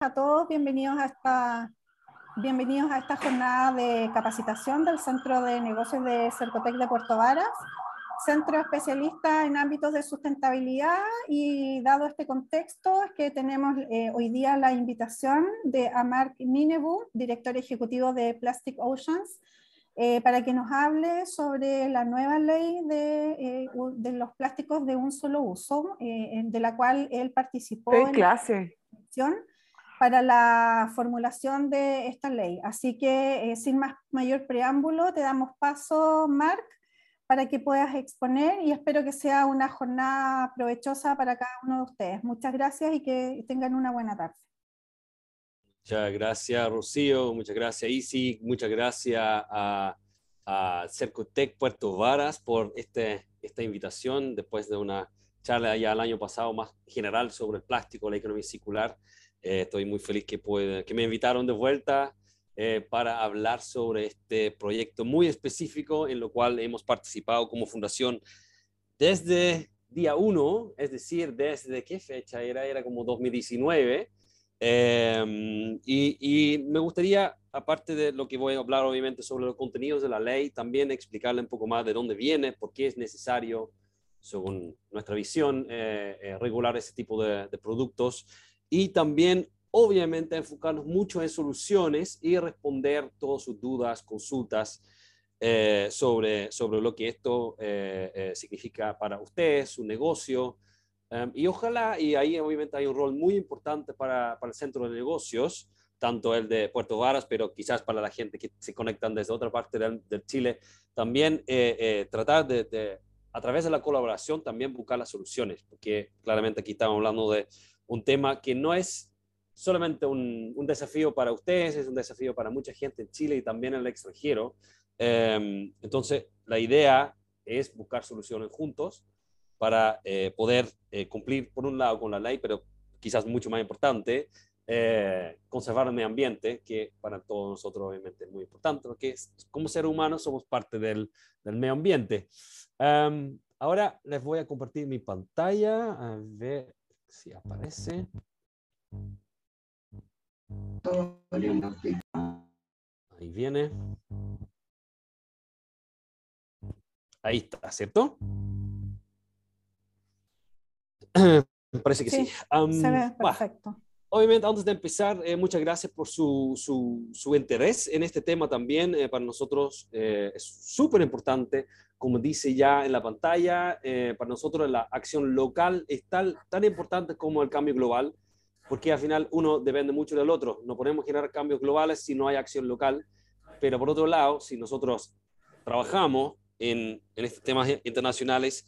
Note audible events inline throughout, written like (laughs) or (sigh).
a todos, bienvenidos a esta, bienvenidos a esta jornada de capacitación del Centro de Negocios de Cercotec de Puerto Varas, centro especialista en ámbitos de sustentabilidad y dado este contexto es que tenemos eh, hoy día la invitación de a Mark Minebu, director ejecutivo de Plastic Oceans, eh, para que nos hable sobre la nueva ley de, eh, de los plásticos de un solo uso, de la cual él participó en clase. La para la formulación de esta ley. Así que eh, sin más mayor preámbulo, te damos paso, Marc, para que puedas exponer y espero que sea una jornada provechosa para cada uno de ustedes. Muchas gracias y que tengan una buena tarde. Muchas gracias, Rocío. Muchas gracias, Isi. Muchas gracias a, a Cercotec Puerto Varas por este, esta invitación después de una charla ya el año pasado más general sobre el plástico, la economía circular. Eh, estoy muy feliz que, que me invitaron de vuelta eh, para hablar sobre este proyecto muy específico en lo cual hemos participado como fundación desde día 1, es decir, desde qué fecha era, era como 2019. Em, y, y, me gustaría, aparte de lo que voy a hablar obviamente sobre los contenidos de la ley, también explicarle un poco más de dónde viene, por qué es necesario, según nuestra visión, eh, regular ese tipo de, de productos y también obviamente enfocarnos mucho en soluciones y responder todas sus dudas, consultas eh, sobre, sobre lo que esto eh, eh, significa para usted, su negocio. Em, y ojalá, y ahí obviamente hay un rol muy importante para, para, el centro de negocios, tanto el de Puerto Varas, pero quizás para la gente que se conectan desde otra parte del, Chile, también tratar de, de, a través de la colaboración, también buscar las soluciones, porque claramente aquí estamos hablando de un tema que no es solamente un, desafío para ustedes, es un desafío para mucha gente en Chile y también en el extranjero. Em, entonces, la idea es buscar soluciones juntos para eh, poder eh, cumplir, por un lado, con la ley, pero quizás mucho más importante, eh, conservar el medio ambiente, que para todos nosotros obviamente es muy importante, porque como seres humanos somos parte del, del medio ambiente. Em, ahora les voy a compartir mi pantalla, a ver si aparece. Ahí viene. Ahí está, ¿cierto? (clears throat) Parece que sí. se ve perfecto. Obviamente, antes de empezar, eh, muchas gracias por su, su, su, interés en este tema también. Eh, para nosotros eh, es súper importante, como dice ya en la pantalla, para nosotros la acción local es tal, tan importante como el cambio global porque al final uno depende mucho del otro. No podemos generar cambios globales si no hay acción local, pero por otro lado, si nosotros trabajamos en, en estos temas internacionales,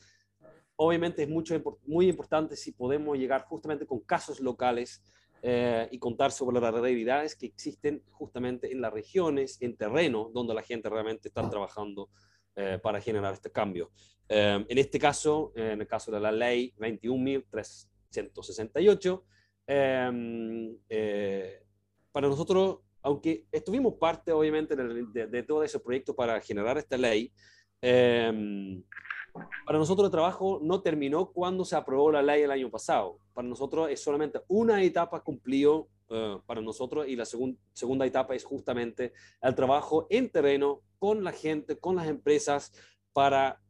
obviamente es mucho, muy importante si podemos llegar justamente con casos locales eh, y contar sobre las realidades que existen justamente en las regiones, en terreno, donde la gente realmente está trabajando eh, para generar este cambio. Eh, en este caso, en el caso de la ley 21.368, Em, eh, para nosotros, aunque estuvimos parte obviamente de, todo ese proyecto para generar esta ley, em, para nosotros el trabajo no terminó cuando se aprobó la ley el año pasado. Para nosotros es solamente una etapa cumplido uh, para nosotros y la segunda etapa es justamente el trabajo en terreno con la gente, con las empresas para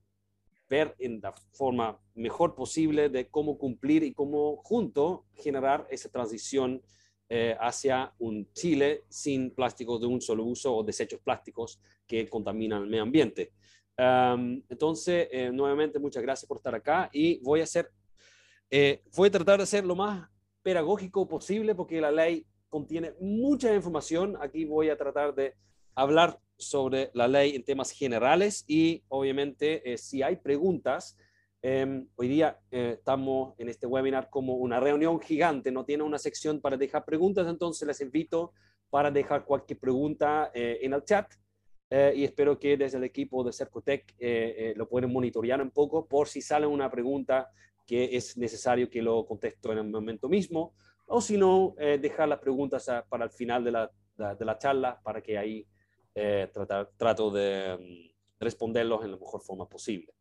ver en la forma mejor posible de cómo cumplir y cómo junto generar esa transición eh, hacia un Chile sin plásticos de un solo uso o desechos plásticos que contaminan el medio ambiente. entonces, eh, nuevamente, muchas gracias por estar acá y voy a hacer, eh, voy a tratar de ser lo más pedagógico posible porque la ley contiene mucha información. Aquí voy a tratar de hablar sobre la ley en temas generales y obviamente eh, si hay preguntas, em, hoy día eh, estamos en este webinar como una reunión gigante, no tiene una sección para dejar preguntas, entonces les invito para dejar cualquier pregunta eh, en el chat y espero que desde el equipo de Cercotec lo pueden monitorear un poco por si sale una pregunta que es necesario que lo contesto en el momento mismo o si no, dejar las preguntas para el final de la, de la charla para que ahí eh, tratar, trato de mm, responderlos en la mejor forma posible.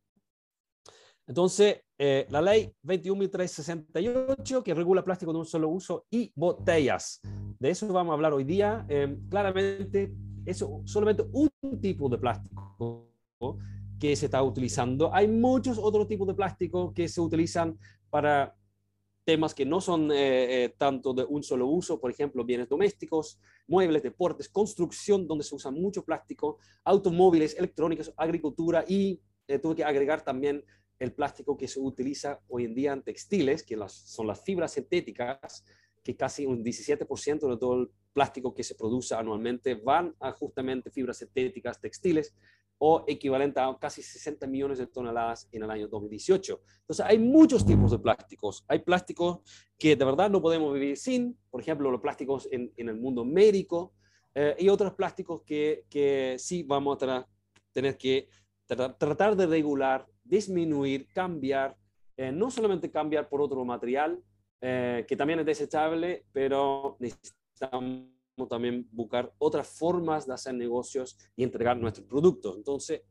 Entonces, eh, la ley 21.368 que regula plástico de un solo uso y botellas. De eso vamos a hablar hoy día. Eh, claramente, eso solamente un tipo de plástico que se está utilizando. Hay muchos otros tipos de plástico que se utilizan para temas que no son eh, tanto de un solo uso, por ejemplo, bienes domésticos, muebles, deportes, construcción, donde se usa mucho plástico, automóviles, electrónicos, agricultura y tuve que agregar también el plástico que se utiliza hoy en día en textiles, que son las fibras sintéticas, que casi un 17% de todo el plástico que se produce anualmente van a justamente fibras sintéticas textiles o equivalente a casi 60 millones de toneladas en el año 2018. Entonces, hay muchos tipos de plásticos. Hay plásticos que de verdad no podemos vivir sin, por ejemplo, los plásticos en, el mundo médico, eh, y otros plásticos que, que sí vamos a tener que tratar de regular disminuir, cambiar, eh, no solamente cambiar por otro material, eh, que también es desechable, pero necesitamos también buscar otras formas de hacer negocios y entregar nuestros productos. Entonces,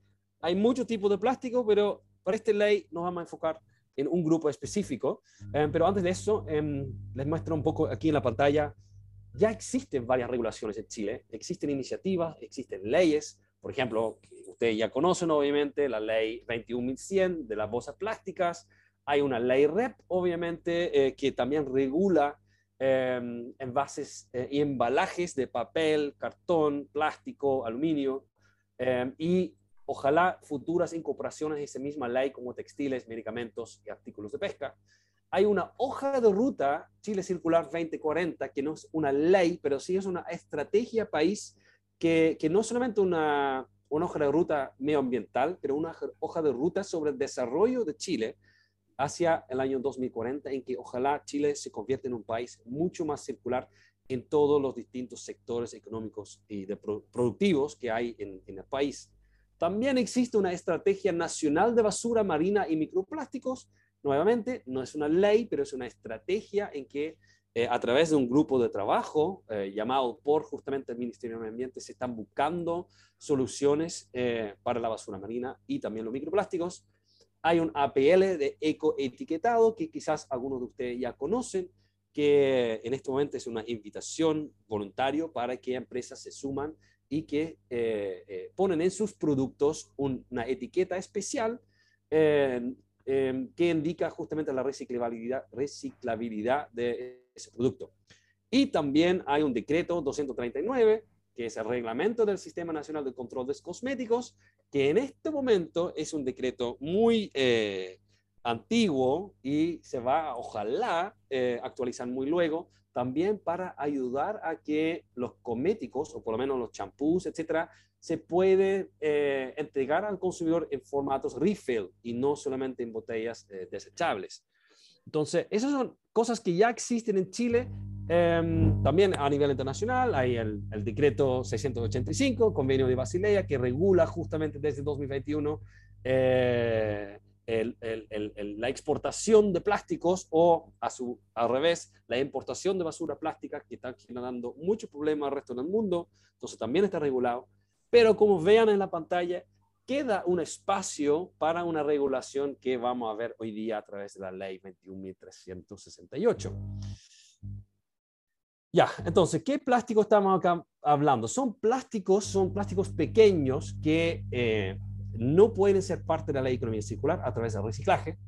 hay muchos tipos de plástico, pero para esta ley nos vamos a enfocar en un grupo específico. Eh, pero antes de eso, em, les muestro un poco aquí en la pantalla. Ya existen varias regulaciones en Chile, existen iniciativas, existen leyes, por ejemplo, ustedes ya conocen obviamente la ley 21.100 de las bolsas plásticas. Hay una ley REP, obviamente, eh, que también regula em, envases eh, y embalajes de papel, cartón, plástico, aluminio. Em, y ojalá futuras incorporaciones de esa misma ley como textiles, medicamentos y artículos de pesca. Hay una hoja de ruta, Chile Circular 2040, que no es una ley, pero sí es una estrategia país que, que no solamente una, una hoja de ruta medioambiental, pero una hoja de ruta sobre el desarrollo de Chile hacia el año 2040, en que ojalá Chile se convierta en un país mucho más circular en todos los distintos sectores económicos y de productivos que hay en, el país. También existe una estrategia nacional de basura marina y microplásticos. Nuevamente, no es una ley, pero es una estrategia en que eh, a través de un grupo de trabajo eh, llamado por justamente el Ministerio de Medio Ambiente, se están buscando soluciones eh, para la basura marina y también los microplásticos. Hay un APL de ecoetiquetado que quizás algunos de ustedes ya conocen, que en este momento es una invitación voluntaria para que empresas se suman y que ponen en sus productos una etiqueta especial Em, que indica justamente la reciclabilidad, reciclabilidad de ese producto. Y también hay un decreto 239, que es el reglamento del Sistema Nacional de Control de Cosméticos, que en este momento es un decreto muy eh, antiguo y se va, ojalá, eh, actualizar muy luego, también para ayudar a que los cosméticos, o por lo menos los champús, etcétera, se puede eh, entregar al consumidor en formatos refill y no solamente en botellas eh, desechables. Entonces, esas son cosas que ya existen en Chile. Em, también a nivel internacional hay el, el, decreto 685, convenio de Basilea, que regula justamente desde 2021 eh, el, el, la exportación de plásticos o a su, al revés, la importación de basura plástica que está generando muchos problemas al resto del mundo. Entonces también está regulado. Pero como vean en la pantalla, queda un espacio para una regulación que vamos a ver hoy día a través de la ley 21.368. Ya, entonces, ¿qué plástico estamos acá hablando? Son plásticos, son plásticos pequeños que eh, no pueden ser parte de la ley de economía circular a través del reciclaje.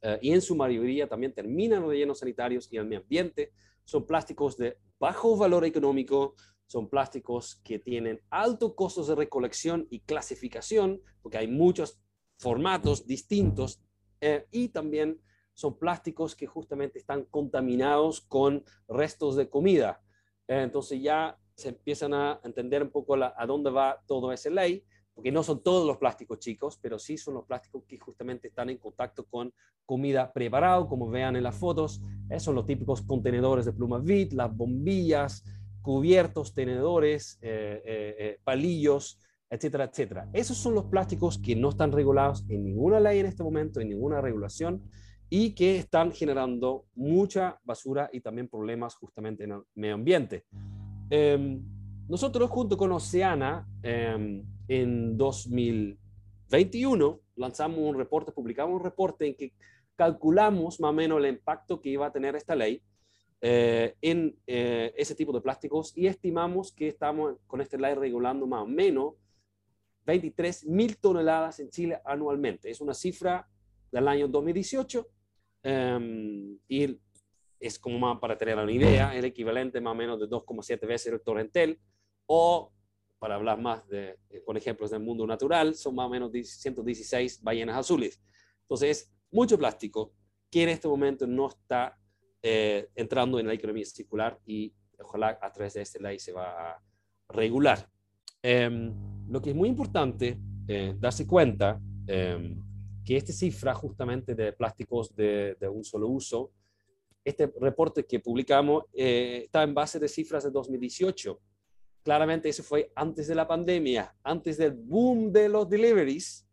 Eh, y en su mayoría también terminan los rellenos sanitarios y el medio ambiente. Son plásticos de bajo valor económico, son plásticos que tienen altos costos de recolección y clasificación, porque hay muchos formatos distintos, eh, y también son plásticos que justamente están contaminados con restos de comida. Entonces ya se empiezan a entender un poco a dónde va toda esa ley, porque no son todos los plásticos chicos, pero sí son los plásticos que justamente están en contacto con comida preparada, como vean en las fotos. Son los típicos contenedores de pluma vid, las bombillas, cubiertos, tenedores, eh, eh, eh, palillos, etcétera, etcétera. Esos son los plásticos que no están regulados en ninguna ley en este momento, en ninguna regulación, y que están generando mucha basura y también problemas justamente en el medio ambiente. Em, nosotros junto con Oceana, em, en 2021, lanzamos un reporte, publicamos un reporte en que calculamos más o menos el impacto que iba a tener esta ley eh, en eh, ese tipo de plásticos y estimamos que estamos con esta ley regulando más o menos 23 mil toneladas en Chile anualmente. Es una cifra del año 2018 em, y es como más para tener una idea, el equivalente más o menos de 2,7 veces el torrentel o para hablar más de, con ejemplos del mundo natural, son más o menos 116 ballenas azules. Entonces, mucho plástico que en este momento no está eh, entrando en la economía circular y ojalá a través de esta ley se va a regular. Em, lo que es muy importante eh, darse cuenta eh, que esta cifra justamente de plásticos de, de, un solo uso, este reporte que publicamos eh, está en base de cifras de 2018. Claramente eso fue antes de la pandemia, antes del boom de los deliveries.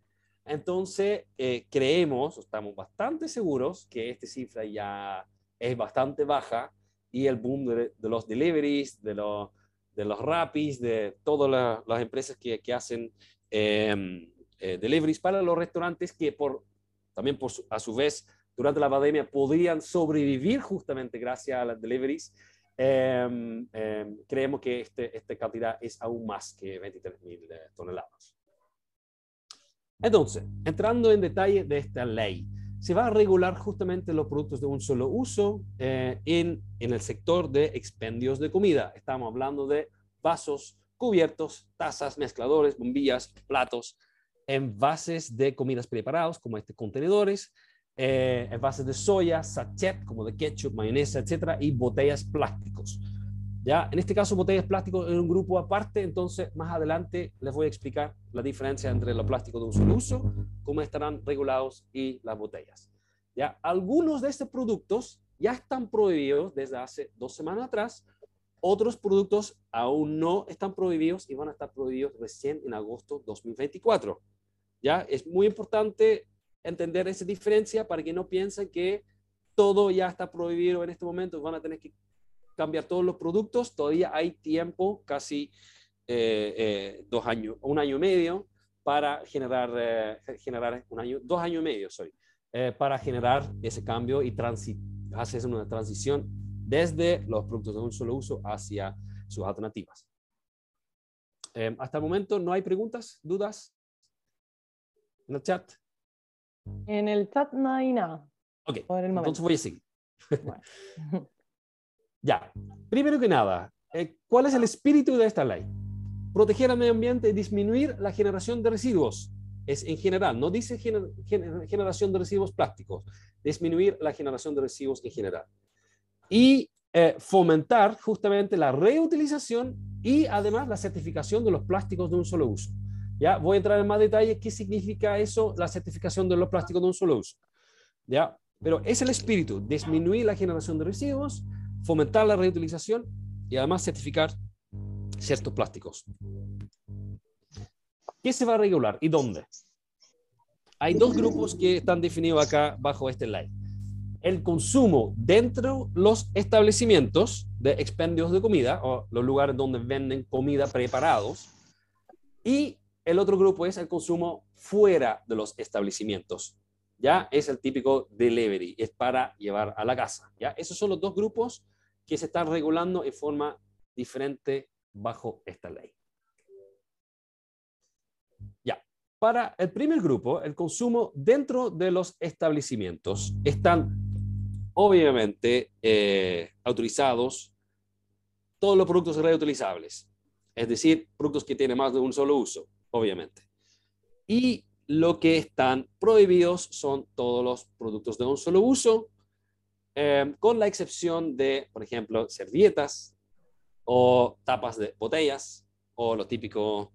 Entonces, eh, creemos, estamos bastante seguros que esta cifra ya es bastante baja y el boom de, de los deliveries, de los de los rapis, de todas las empresas que, que hacen em, eh, deliveries para los restaurantes que por, también por a su vez durante la pandemia podrían sobrevivir justamente gracias a las deliveries. Em, em, creemos que este, esta cantidad es aún más que 23 mil eh, toneladas. Entonces, entrando en detalle de esta ley, se va a regular justamente los productos de un solo uso eh, en, en el sector de expendios de comida. Estamos hablando de vasos, cubiertos, tazas, mezcladores, bombillas, platos, envases de comidas preparados como este contenedores, eh, envases de soya, sachet como de ketchup, mayonesa, etcétera, y botellas plásticos. Ya, en este caso, botellas plásticos en un grupo aparte, entonces más adelante les voy a explicar la diferencia entre los plásticos de un solo uso, cómo estarán regulados y las botellas. Ya, algunos de estos productos ya están prohibidos desde hace dos semanas atrás, otros productos aún no están prohibidos y van a estar prohibidos recién en agosto 2024. Ya, es muy importante entender esa diferencia para que no piensen que todo ya está prohibido en este momento, van a tener que cambiar todos los productos, todavía hay tiempo, casi eh, eh, dos años, un año y medio para generar, eh, generar un año, dos años y medio, soy, para generar ese cambio y hacer una transición desde los productos de un solo uso hacia sus alternativas. hasta el momento no hay preguntas, dudas en el chat. En el chat no hay nada. Ok, entonces voy a seguir. Bueno. (laughs) Ya, primero que nada, eh, ¿cuál es el espíritu de esta ley? Proteger al medio ambiente y disminuir la generación de residuos. Es en general, no dice generación de residuos plásticos, disminuir la generación de residuos en general. Y eh, fomentar justamente la reutilización y además la certificación de los plásticos de un solo uso. Ya voy a entrar en más detalle qué significa eso, la certificación de los plásticos de un solo uso. Ya, pero es el espíritu, disminuir la generación de residuos fomentar la reutilización y además certificar ciertos plásticos. ¿Qué se va a regular y dónde? Hay dos grupos que están definidos acá bajo este ley. El consumo dentro de los establecimientos de expendios de comida o los lugares donde venden comida preparados. Y el otro grupo es el consumo fuera de los establecimientos. Ya es el típico delivery, es para llevar a la casa. Ya esos son los dos grupos que se están regulando en forma diferente bajo esta ley. Ya, para el primer grupo, el consumo dentro de los establecimientos están obviamente eh, autorizados todos los productos reutilizables, es decir, productos que tienen más de un solo uso, obviamente. Y lo que están prohibidos son todos los productos de un solo uso, Em, con la excepción de, por ejemplo, servilletas o tapas de botellas o los típicos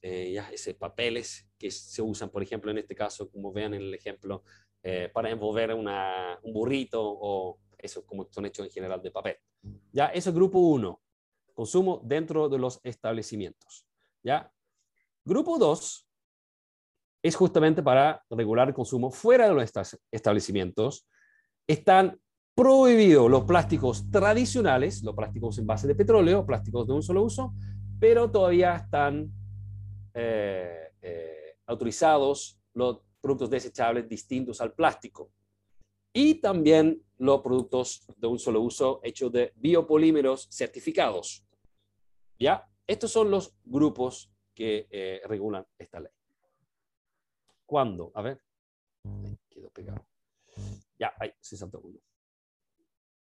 eh, ya, ese, papeles que se usan, por ejemplo, en este caso, como vean en el ejemplo, eh, para envolver una, un burrito o eso como son hechos en general de papel. Ya, eso es grupo uno, consumo dentro de los establecimientos. Ya, grupo dos es justamente para regular el consumo fuera de los establecimientos. Están prohibido los plásticos tradicionales, los plásticos en base de petróleo, plásticos de un solo uso, pero todavía están eh, eh, autorizados los productos desechables distintos al plástico. Y también los productos de un solo uso hechos de biopolímeros certificados. ¿Ya? Estos son los grupos que eh, regulan esta ley. ¿Cuándo? A ver. quedó pegado. Ya, ahí se saltó uno.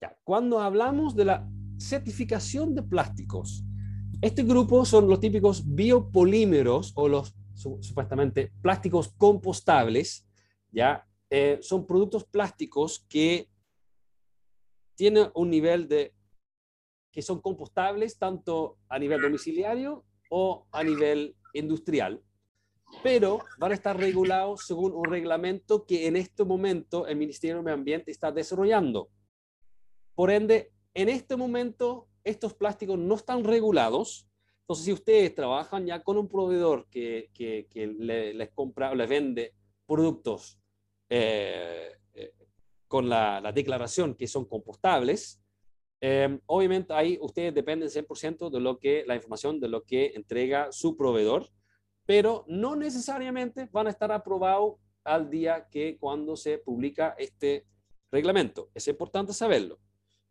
Ya, cuando hablamos de la certificación de plásticos, este grupo son los típicos biopolímeros o los supuestamente plásticos compostables, ¿ya? Eh, son productos plásticos que tienen un nivel de que son compostables tanto a nivel domiciliario o a nivel industrial, pero van a estar regulados según un reglamento que en este momento el Ministerio de Medio Ambiente está desarrollando. Por ende, en este momento estos plásticos no están regulados. Entonces, si ustedes trabajan ya con un proveedor que, les compra o les vende productos eh, eh, con la, declaración que son compostables, eh, obviamente ahí ustedes dependen 100% de lo que, la información de lo que entrega su proveedor, pero no necesariamente van a estar aprobados al día que cuando se publica este reglamento. Es importante saberlo,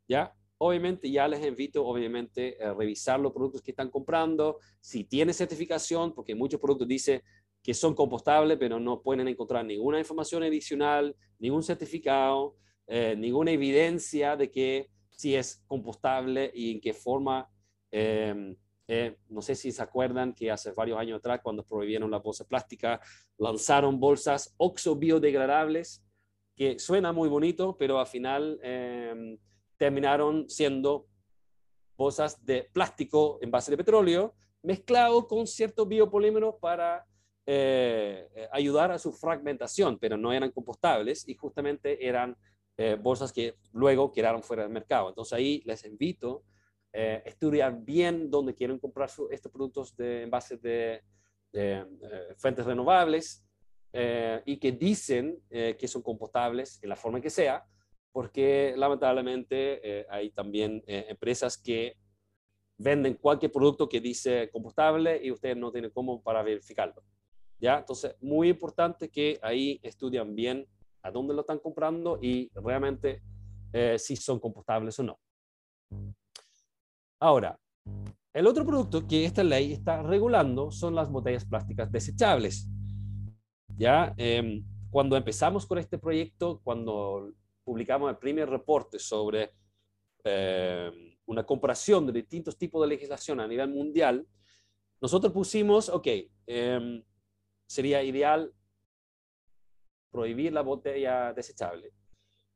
¿ya? Obviamente ya les invito, obviamente, a revisar los productos que están comprando, si tiene certificación, porque muchos productos dicen que son compostables, pero no pueden encontrar ninguna información adicional, ningún certificado, eh, ninguna evidencia de que si es compostable y en qué forma. Em, eh, no sé si se acuerdan que hace varios años atrás, cuando prohibieron la bolsa plástica, lanzaron bolsas oxo biodegradables, que suena muy bonito, pero al final em, terminaron siendo bolsas de plástico en base de petróleo mezclado con ciertos biopolímeros para eh, eh, ayudar a su fragmentación, pero no eran compostables y justamente eran eh, bolsas que luego quedaron fuera del mercado. Entonces ahí les invito a estudiar bien dónde quieren comprar estos productos de, en base de, de fuentes renovables y que dicen que son compostables en la forma que sea, porque lamentablemente hay también empresas que venden cualquier producto que dice compostable y ustedes no tienen cómo para verificarlo. ¿ya? Entonces, muy importante que ahí estudian bien a dónde lo están comprando y realmente eh, si son compostables o no. Ahora, el otro producto que esta ley está regulando son las botellas plásticas desechables. Ya, em, cuando empezamos con este proyecto, cuando publicamos el primer reporte sobre em, una comparación de distintos tipos de legislación a nivel mundial, nosotros pusimos, ok, em, sería ideal prohibir la botella desechable.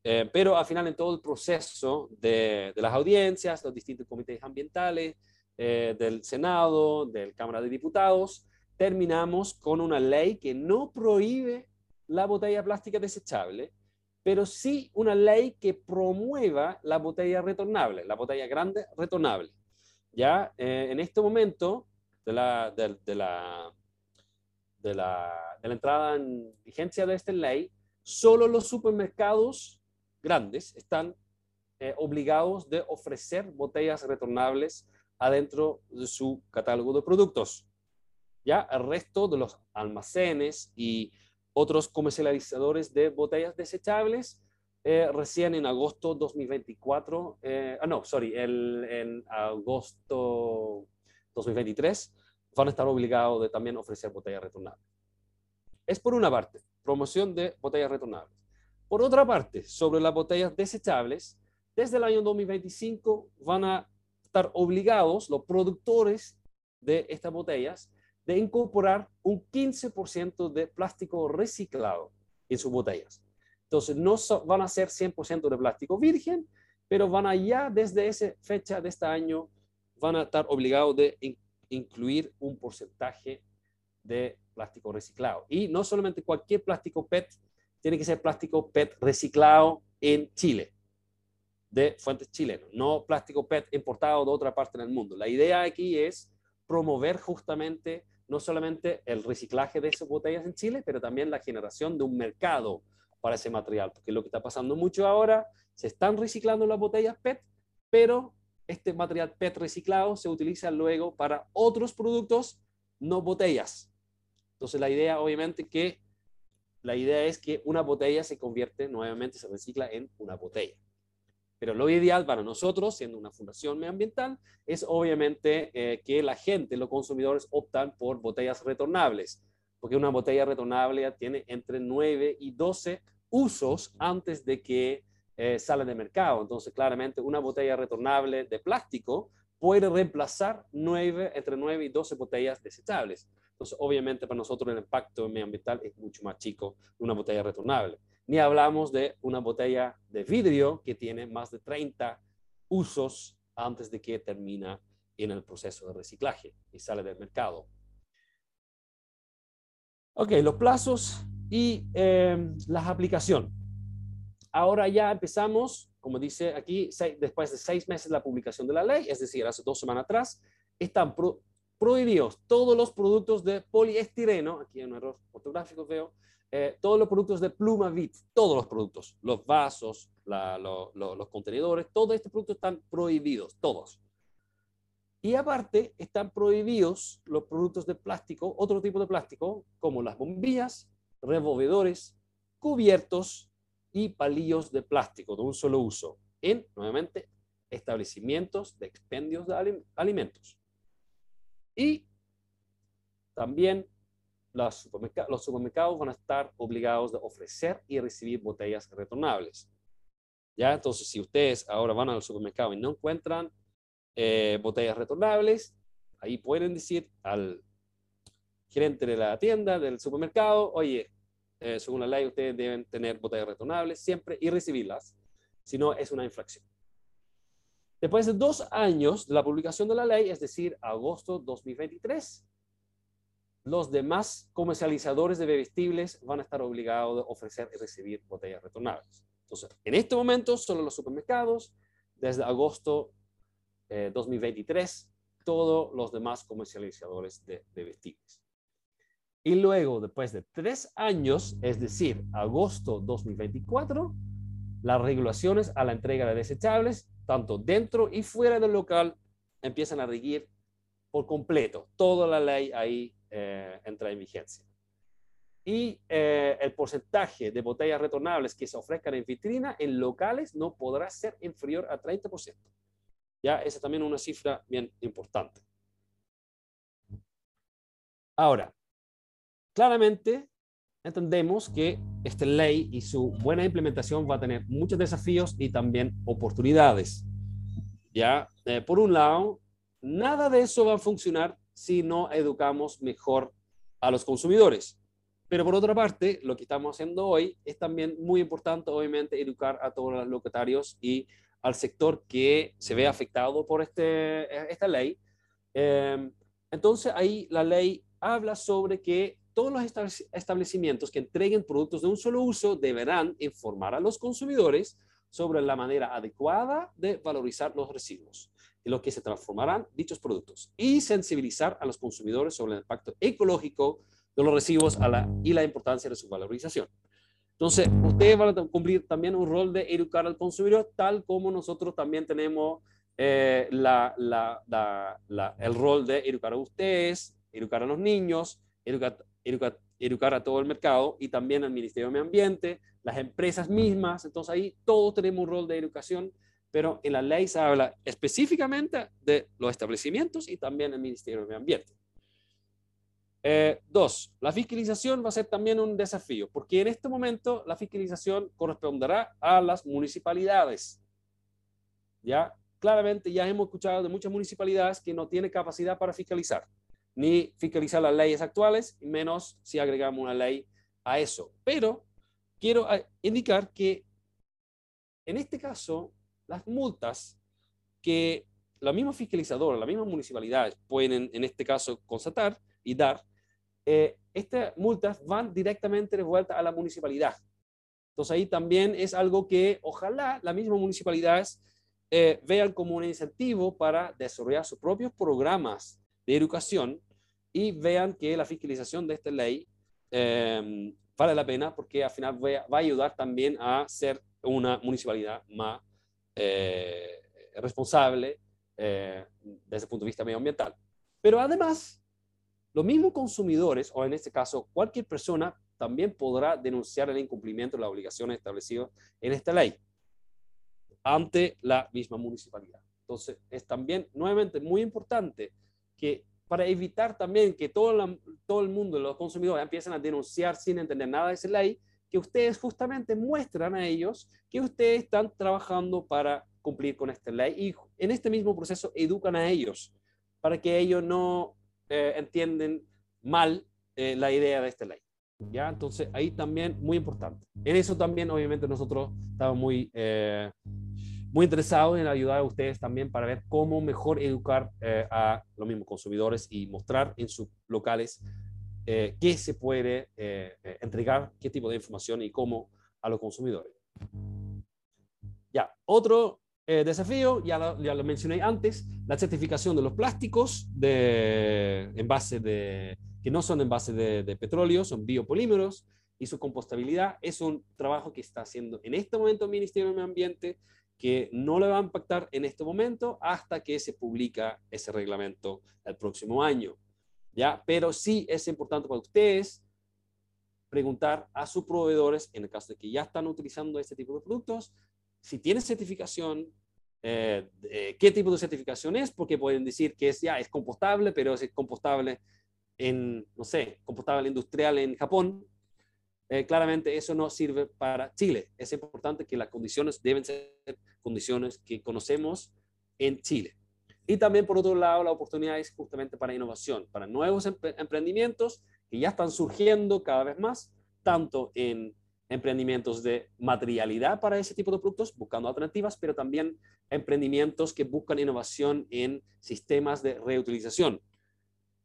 Eh, pero al final en todo el proceso de, las audiencias, los distintos comités ambientales, eh, del Senado, del Cámara de Diputados, terminamos con una ley que no prohíbe la botella plástica desechable, pero sí una ley que promueva la botella retornable, la botella grande retornable. Ya eh, en este momento de la, de la de la, entrada en vigencia de esta ley, solo los supermercados grandes están eh, obligados de ofrecer botellas retornables adentro de su catálogo de productos. Ya el resto de los almacenes y otros comercializadores de botellas desechables eh, recién en agosto 2024, eh, ah no, sorry, el, en agosto 2023 van a estar obligados de también ofrecer botellas retornables. Es por una parte, promoción de botellas retornables. Por otra parte, sobre las botellas desechables, desde el año 2025 van a estar obligados los productores de estas botellas de incorporar un 15% de plástico reciclado en sus botellas. Entonces, no van a ser 100% de plástico virgen, pero van a ya desde esa fecha de este año, van a estar obligados de incluir un porcentaje de plástico reciclado. Y no solamente cualquier plástico PET, tiene que ser plástico PET reciclado en Chile, de fuentes chilenas, no plástico PET importado de otra parte del mundo. La idea aquí es promover justamente no solamente el reciclaje de esas botellas en Chile, pero también la generación de un mercado para ese material, porque lo que está pasando mucho ahora, se están reciclando las botellas PET, pero este material PET reciclado se utiliza luego para otros productos, no botellas. Entonces la idea obviamente que la idea es que una botella se convierte nuevamente, se recicla en una botella. Pero lo ideal para nosotros, siendo una fundación medioambiental, es obviamente eh, que la gente, los consumidores, optan por botellas retornables, porque una botella retornable tiene entre 9 y 12 usos antes de que eh, sale de mercado. Entonces, claramente, una botella retornable de plástico puede reemplazar nueve, entre 9 y 12 botellas desechables. Entonces, obviamente, para nosotros el impacto medioambiental es mucho más chico de una botella retornable. Ni hablamos de una botella de vidrio que tiene más de 30 usos antes de que termina en el proceso de reciclaje y sale del mercado. Ok, los plazos y eh, las aplicaciones. Ahora ya empezamos, como dice aquí, después de seis meses de la publicación de la ley, es decir, hace dos semanas atrás, están prohibidos todos los productos de poliestireno, aquí en un error fotográfico veo, eh, todos los productos de pluma vit, todos los productos, los vasos, los contenedores, todos estos productos están prohibidos, todos. Y aparte están prohibidos los productos de plástico, otro tipo de plástico, como las bombillas, revolvedores, cubiertos y palillos de plástico de un solo uso en, nuevamente, establecimientos de expendios de alimentos. Y también los supermercados, van a estar obligados a ofrecer y recibir botellas retornables. ¿Ya? Entonces, si ustedes ahora van al supermercado y no encuentran eh, botellas retornables, ahí pueden decir al gerente de la tienda, del supermercado, oye, eh, según la ley ustedes deben tener botellas retornables siempre y recibirlas, si no es una infracción. Después de dos años de la publicación de la ley, es decir, agosto 2023, los demás comercializadores de bebestibles van a estar obligados a ofrecer y recibir botellas retornables. Entonces, en este momento, solo los supermercados, desde agosto 2023, eh, todos los demás comercializadores de bebestibles. Y luego, después de tres años, es decir, agosto 2024, las regulaciones a la entrega de desechables, tanto dentro y fuera del local, empiezan a regir por completo. Toda la ley ahí eh, entra en vigencia. Y eh, el porcentaje de botellas retornables que se ofrezcan en vitrina en locales no podrá ser inferior a 30%. Ya, esa también es una cifra bien importante. Ahora, claramente entendemos que esta ley y su buena implementación va a tener muchos desafíos y también oportunidades. Ya, eh, por un lado, nada de eso va a funcionar si no educamos mejor a los consumidores. Pero por otra parte, lo que estamos haciendo hoy es también muy importante, obviamente, educar a todos los locatarios y al sector que se ve afectado por este, esta ley. Em, entonces, ahí la ley habla sobre que todos los establecimientos que entreguen productos de un solo uso deberán informar a los consumidores sobre la manera adecuada de valorizar los residuos en lo que se transformarán dichos productos y sensibilizar a los consumidores sobre el impacto ecológico de los residuos y la importancia de su valorización. Entonces, ustedes van a cumplir también un rol de educar al consumidor, tal como nosotros también tenemos eh, el rol de educar a ustedes, educar a los niños, educar, educar a todo el mercado y también al Ministerio de Medio Ambiente, las empresas mismas. Entonces, ahí todos tenemos un rol de educación pero en la ley se habla específicamente de los establecimientos y también el Ministerio de Medio Ambiente. Eh, dos, la fiscalización va a ser también un desafío, porque en este momento la fiscalización corresponderá a las municipalidades. Ya, claramente ya hemos escuchado de muchas municipalidades que no tienen capacidad para fiscalizar, ni fiscalizar las leyes actuales, menos si agregamos una ley a eso. Pero quiero eh, indicar que en este caso las multas que la misma fiscalizadora, la misma municipalidades pueden, en este caso, constatar y dar, eh, estas multas van directamente de vuelta a la municipalidad. Entonces ahí también es algo que ojalá las mismas municipalidades eh, vean como un incentivo para desarrollar sus propios programas de educación y vean que la fiscalización de esta ley eh, vale la pena porque al final va a ayudar también a ser una municipalidad más eh, responsable eh, desde el punto de vista medioambiental. Pero además, los mismos consumidores, o en este caso cualquier persona, también podrá denunciar el incumplimiento de las obligaciones establecidas en esta ley ante la misma municipalidad. Entonces, es también, nuevamente, muy importante que para evitar también que todo, todo el mundo, los consumidores, empiecen a denunciar sin entender nada de esa ley, que ustedes justamente muestran a ellos que ustedes están trabajando para cumplir con esta ley y en este mismo proceso educan a ellos para que ellos no eh, entienden mal eh, la idea de esta ley. ¿Ya? Entonces, ahí también muy importante. En eso también, obviamente, nosotros estamos muy, eh, muy interesados en ayudar a ustedes también para ver cómo mejor educar a los mismos consumidores y mostrar en sus locales qué se puede entregar, qué tipo de información y cómo a los consumidores. Ya, otro eh, desafío, ya lo, ya lo, mencioné antes, la certificación de los plásticos de, en base de, que no son en base de, de, petróleo, son biopolímeros, y su compostabilidad es un trabajo que está haciendo en este momento el Ministerio de Medio Ambiente, que no le va a impactar en este momento hasta que se publica ese reglamento el próximo año. ¿ya? Pero sí es importante para ustedes preguntar a sus proveedores, en el caso de que ya están utilizando este tipo de productos, si tiene certificación, eh, qué tipo de certificación es, porque pueden decir que es ya es compostable, pero es compostable en, no sé, compostable industrial en Japón. Eh, claramente eso no sirve para Chile. Es importante que las condiciones deben ser condiciones que conocemos en Chile. Y también, por otro lado, la oportunidad es justamente para innovación, para nuevos emprendimientos que ya están surgiendo cada vez más, tanto en emprendimientos de materialidad para ese tipo de productos, buscando alternativas, pero también emprendimientos que buscan innovación en sistemas de reutilización.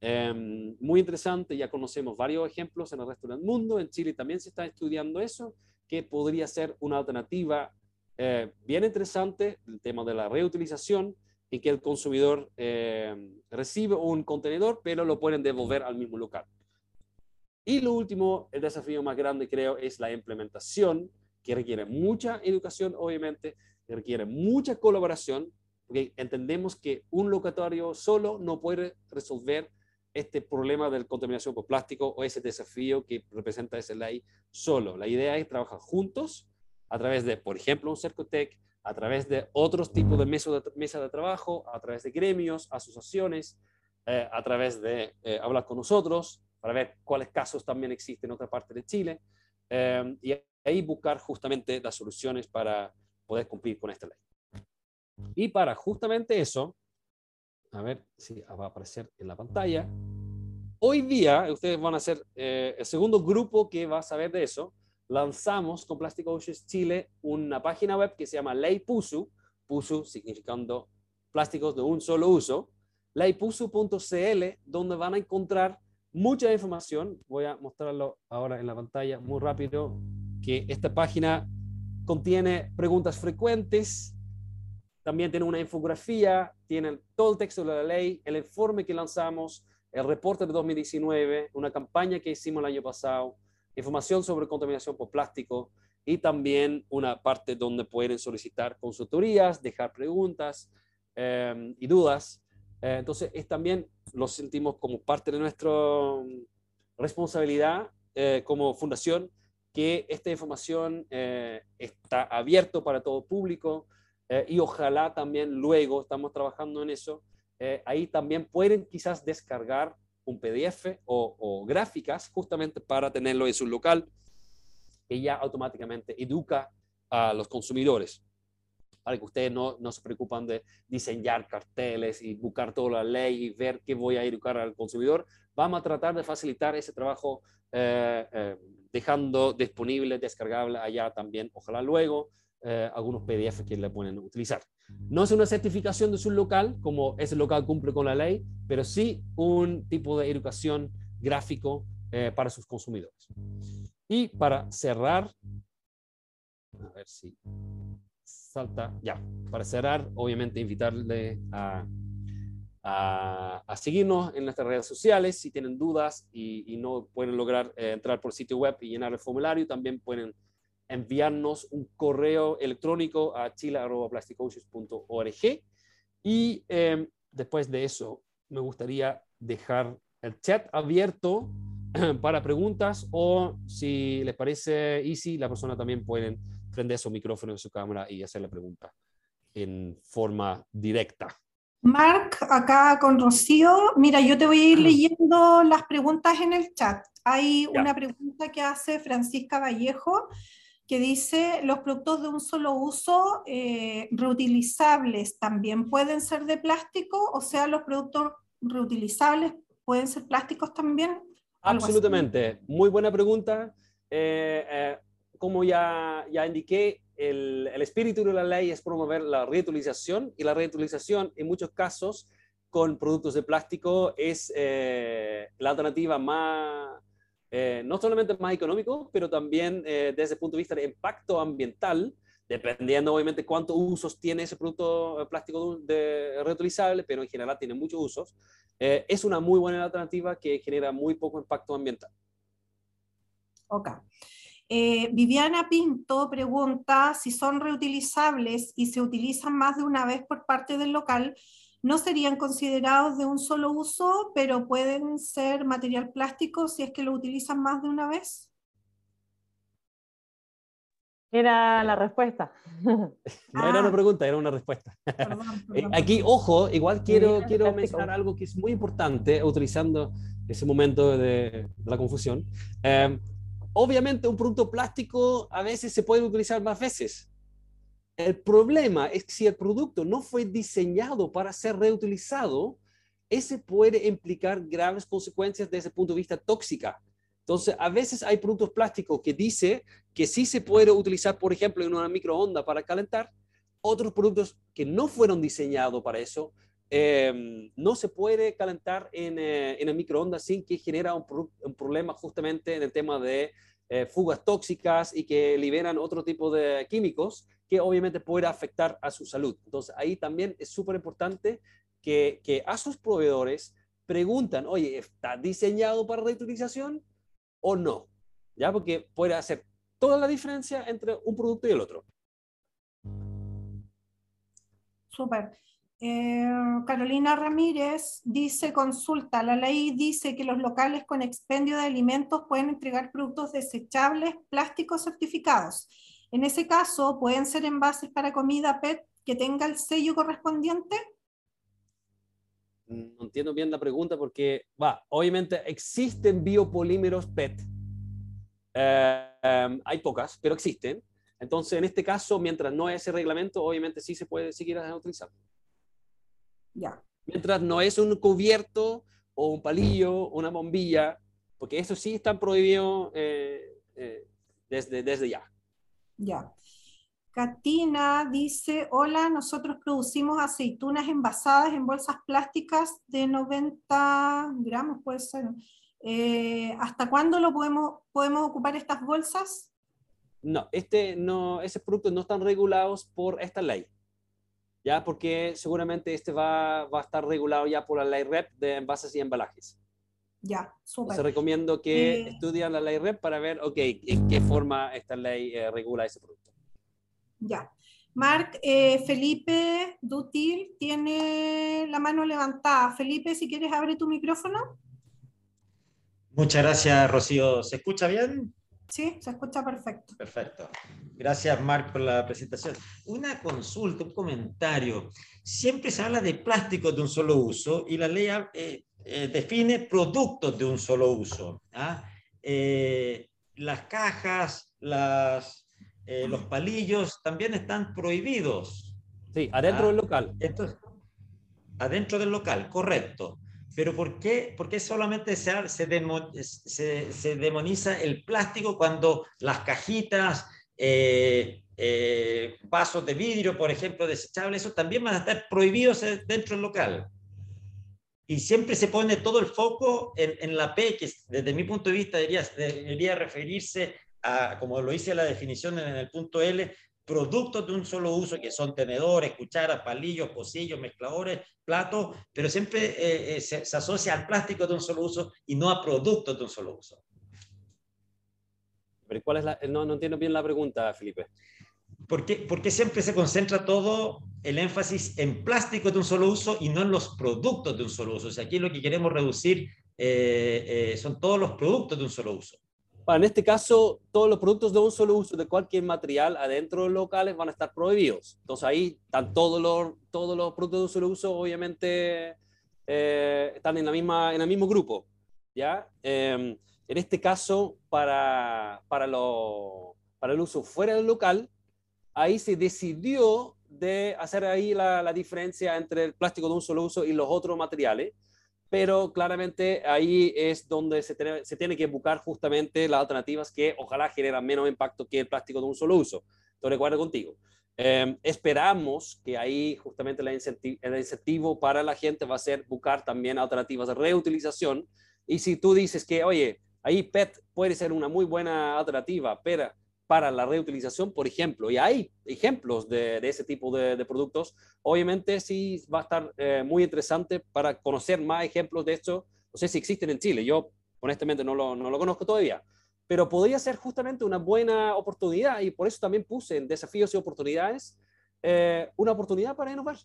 Em, muy interesante, ya conocemos varios ejemplos en el resto del mundo, en Chile también se está estudiando eso, que podría ser una alternativa eh, bien interesante, el tema de la reutilización, y que el consumidor eh, recibe un contenedor, pero lo pueden devolver al mismo local. Y lo último, el desafío más grande creo es la implementación, que requiere mucha educación, obviamente, requiere mucha colaboración, porque entendemos que un locatario solo no puede resolver este problema de contaminación por plástico o ese desafío que representa esa ley solo. La idea es trabajar juntos a través de, por ejemplo, un Cercotec, a través de otros tipos de mesas de, mesa de trabajo, a través de gremios, asociaciones, eh, a través de eh, hablar con nosotros, para ver cuáles casos también existen en otra parte de Chile eh, y ahí buscar justamente las soluciones para poder cumplir con esta ley. Y para justamente eso, a ver si va a aparecer en la pantalla, hoy día ustedes van a ser eh, el segundo grupo que va a saber de eso. Lanzamos con Plastic Oceans Chile una página web que se llama Ley PUSU, PUSU significando plásticos de un solo uso, leypusu.cl, donde van a encontrar mucha información. Voy a mostrarlo ahora en la pantalla muy rápido, que esta página contiene preguntas frecuentes, también tiene una infografía, tiene todo el texto de la ley, el informe que lanzamos, el reporte de 2019, una campaña que hicimos el año pasado, información sobre contaminación por plástico y también una parte donde pueden solicitar consultorías, dejar preguntas eh, y dudas. Eh, entonces, es también lo sentimos como parte de nuestra mm, responsabilidad eh, como fundación, que esta información eh, está abierto para todo público y ojalá también luego, estamos trabajando en eso, ahí también pueden quizás descargar un PDF o, gráficas justamente para tenerlo en su local, que ya automáticamente educa a los consumidores para que ustedes no, no, se preocupan de diseñar carteles y buscar toda la ley y ver qué voy a educar al consumidor. Vamos a tratar de facilitar ese trabajo eh, eh, dejando disponible, descargable allá también, ojalá luego, eh, algunos PDF que le pueden utilizar. No es una certificación de su local, como ese local cumple con la ley, pero sí un tipo de educación gráfico para sus consumidores. Y para cerrar, a ver si salta. Ya, para cerrar, obviamente invitarle a, a, seguirnos en nuestras redes sociales. Si tienen dudas y, no pueden lograr eh, entrar por sitio web y llenar el formulario, también pueden enviarnos un correo electrónico a chile.plasticosis.org. Y em, después de eso, me gustaría dejar el chat abierto (clears throat) para preguntas o si les parece easy, la persona también puede prender su micrófono y su cámara y hacer la pregunta en forma directa. Mark, acá con Rocío, mira, yo te voy a ir leyendo las preguntas en el chat. Hay una pregunta que hace Francisca Vallejo que dice, ¿los productos de un solo uso eh, reutilizables también pueden ser de plástico? O sea, ¿los productos reutilizables pueden ser plásticos también? Absolutamente. Muy buena pregunta. Eh, eh, como ya, ya indiqué, el, el, espíritu de la ley es promover la reutilización y la reutilización en muchos casos con productos de plástico es la alternativa más, eh, no solamente más económico, pero también eh, desde el punto de vista de impacto ambiental, dependiendo obviamente cuántos usos tiene ese producto eh, plástico de, reutilizable, pero en general tiene muchos usos, es una muy buena alternativa que genera muy poco impacto ambiental. Ok. Viviana Pinto pregunta si son reutilizables y se utilizan más de una vez por parte del local, no serían considerados de un solo uso, pero pueden ser material plástico si es que lo utilizan más de una vez. Era la respuesta. (laughs) No era una ah. pregunta, era una respuesta. (laughs) Eh, aquí, ojo, igual quiero, quiero mencionar algo que es muy importante, utilizando ese momento de, la confusión. Eh, obviamente, un producto plástico a veces se puede utilizar más veces. El problema es que si el producto no fue diseñado para ser reutilizado, ese puede implicar graves consecuencias desde el punto de vista tóxica. Entonces, a veces hay productos plásticos que dice que sí se puede utilizar, por ejemplo, en una microonda para calentar. Otros productos que no fueron diseñados para eso, em, no se puede calentar en, eh, en el microondas sin que genera un, un, problema justamente en el tema de eh, fugas tóxicas y que liberan otro tipo de químicos que obviamente puede afectar a su salud. Entonces, ahí también es súper importante que, a sus proveedores preguntan, oye, ¿está diseñado para reutilización o no? ¿Ya? Porque puede hacer toda la diferencia entre un producto y el otro. Súper. Eh, Carolina Ramírez dice, consulta, la ley dice que los locales con expendio de alimentos pueden entregar productos desechables plásticos certificados. En ese caso, ¿pueden ser envases para comida PET que tenga el sello correspondiente? No entiendo bien la pregunta porque, va, obviamente existen biopolímeros PET. Eh, em, hay pocas, pero existen. Entonces, en este caso, mientras no hay ese reglamento, obviamente sí se puede seguir utilizando. Ya. Mientras no es un cubierto o un palillo, una bombilla, porque eso sí está prohibido eh, eh, desde, desde ya. Ya. Katina dice, hola, nosotros producimos aceitunas envasadas en bolsas plásticas de 90 gramos, puede ser. Eh, ¿Hasta cuándo lo podemos, podemos ocupar estas bolsas? No, este no, esos productos no están regulados por esta ley. Ya, porque seguramente este va, va a estar regulado ya por la ley REP de envases y embalajes. Ya, súper. Se recomiendo que eh, estudien la ley REP para ver, ok, en qué forma esta ley eh, regula ese producto. Ya. Marc, eh, Felipe Dutil tiene la mano levantada. Felipe, si quieres, abre tu micrófono. Muchas gracias, Rocío. ¿Se escucha bien? Sí, se escucha perfecto. Perfecto. Gracias, Marc, por la presentación. Una consulta, un comentario. Siempre se habla de plásticos de un solo uso y la ley eh, define productos de un solo uso. ¿ah? Eh, las cajas, las, eh, los palillos también están prohibidos. Sí, adentro ¿ah? del local. adentro del local, correcto. Pero ¿por qué, por qué solamente se, se, se, demoniza el plástico cuando las cajitas, vasos de vidrio, por ejemplo, desechables, eso también van a estar prohibidos dentro del local? y siempre se pone todo el foco en, la P, que desde mi punto de vista debería, debería referirse a, como lo hice la definición en el punto L, productos de un solo uso, que son tenedores, cucharas, palillos, pocillos, mezcladores, platos, pero siempre eh, eh, se, se, asocia al plástico de un solo uso y no a productos de un solo uso. Pero ¿cuál es la, no, no entiendo bien la pregunta, Felipe. ¿Por qué, siempre se concentra todo el énfasis en plásticos de un solo uso y no en los productos de un solo uso? O sea, aquí lo que queremos reducir eh, son todos los productos de un solo uso. En este caso, todos los productos de un solo uso de cualquier material adentro de los locales van a estar prohibidos. Entonces ahí están todos los, todos los productos de un solo uso, obviamente, están en, la misma, en el mismo grupo. ¿ya? Em, en este caso, para, para, lo, para el uso fuera del local, ahí se decidió de hacer ahí la, la, diferencia entre el plástico de un solo uso y los otros materiales, pero claramente ahí es donde se tiene, que buscar justamente las alternativas que ojalá generan menos impacto que el plástico de un solo uso. Estoy de acuerdo contigo. Em, esperamos que ahí justamente el incentivo para la gente va a ser buscar también alternativas de reutilización. Y si tú dices que, oye, ahí PET puede ser una muy buena alternativa, pero para la reutilización, por ejemplo, y hay ejemplos de, ese tipo de, productos, obviamente sí va a estar eh, muy interesante para conocer más ejemplos de esto. No sé si existen en Chile, yo honestamente no lo, no lo conozco todavía, pero podría ser justamente una buena oportunidad y por eso también puse en desafíos y oportunidades eh, una oportunidad para innovar.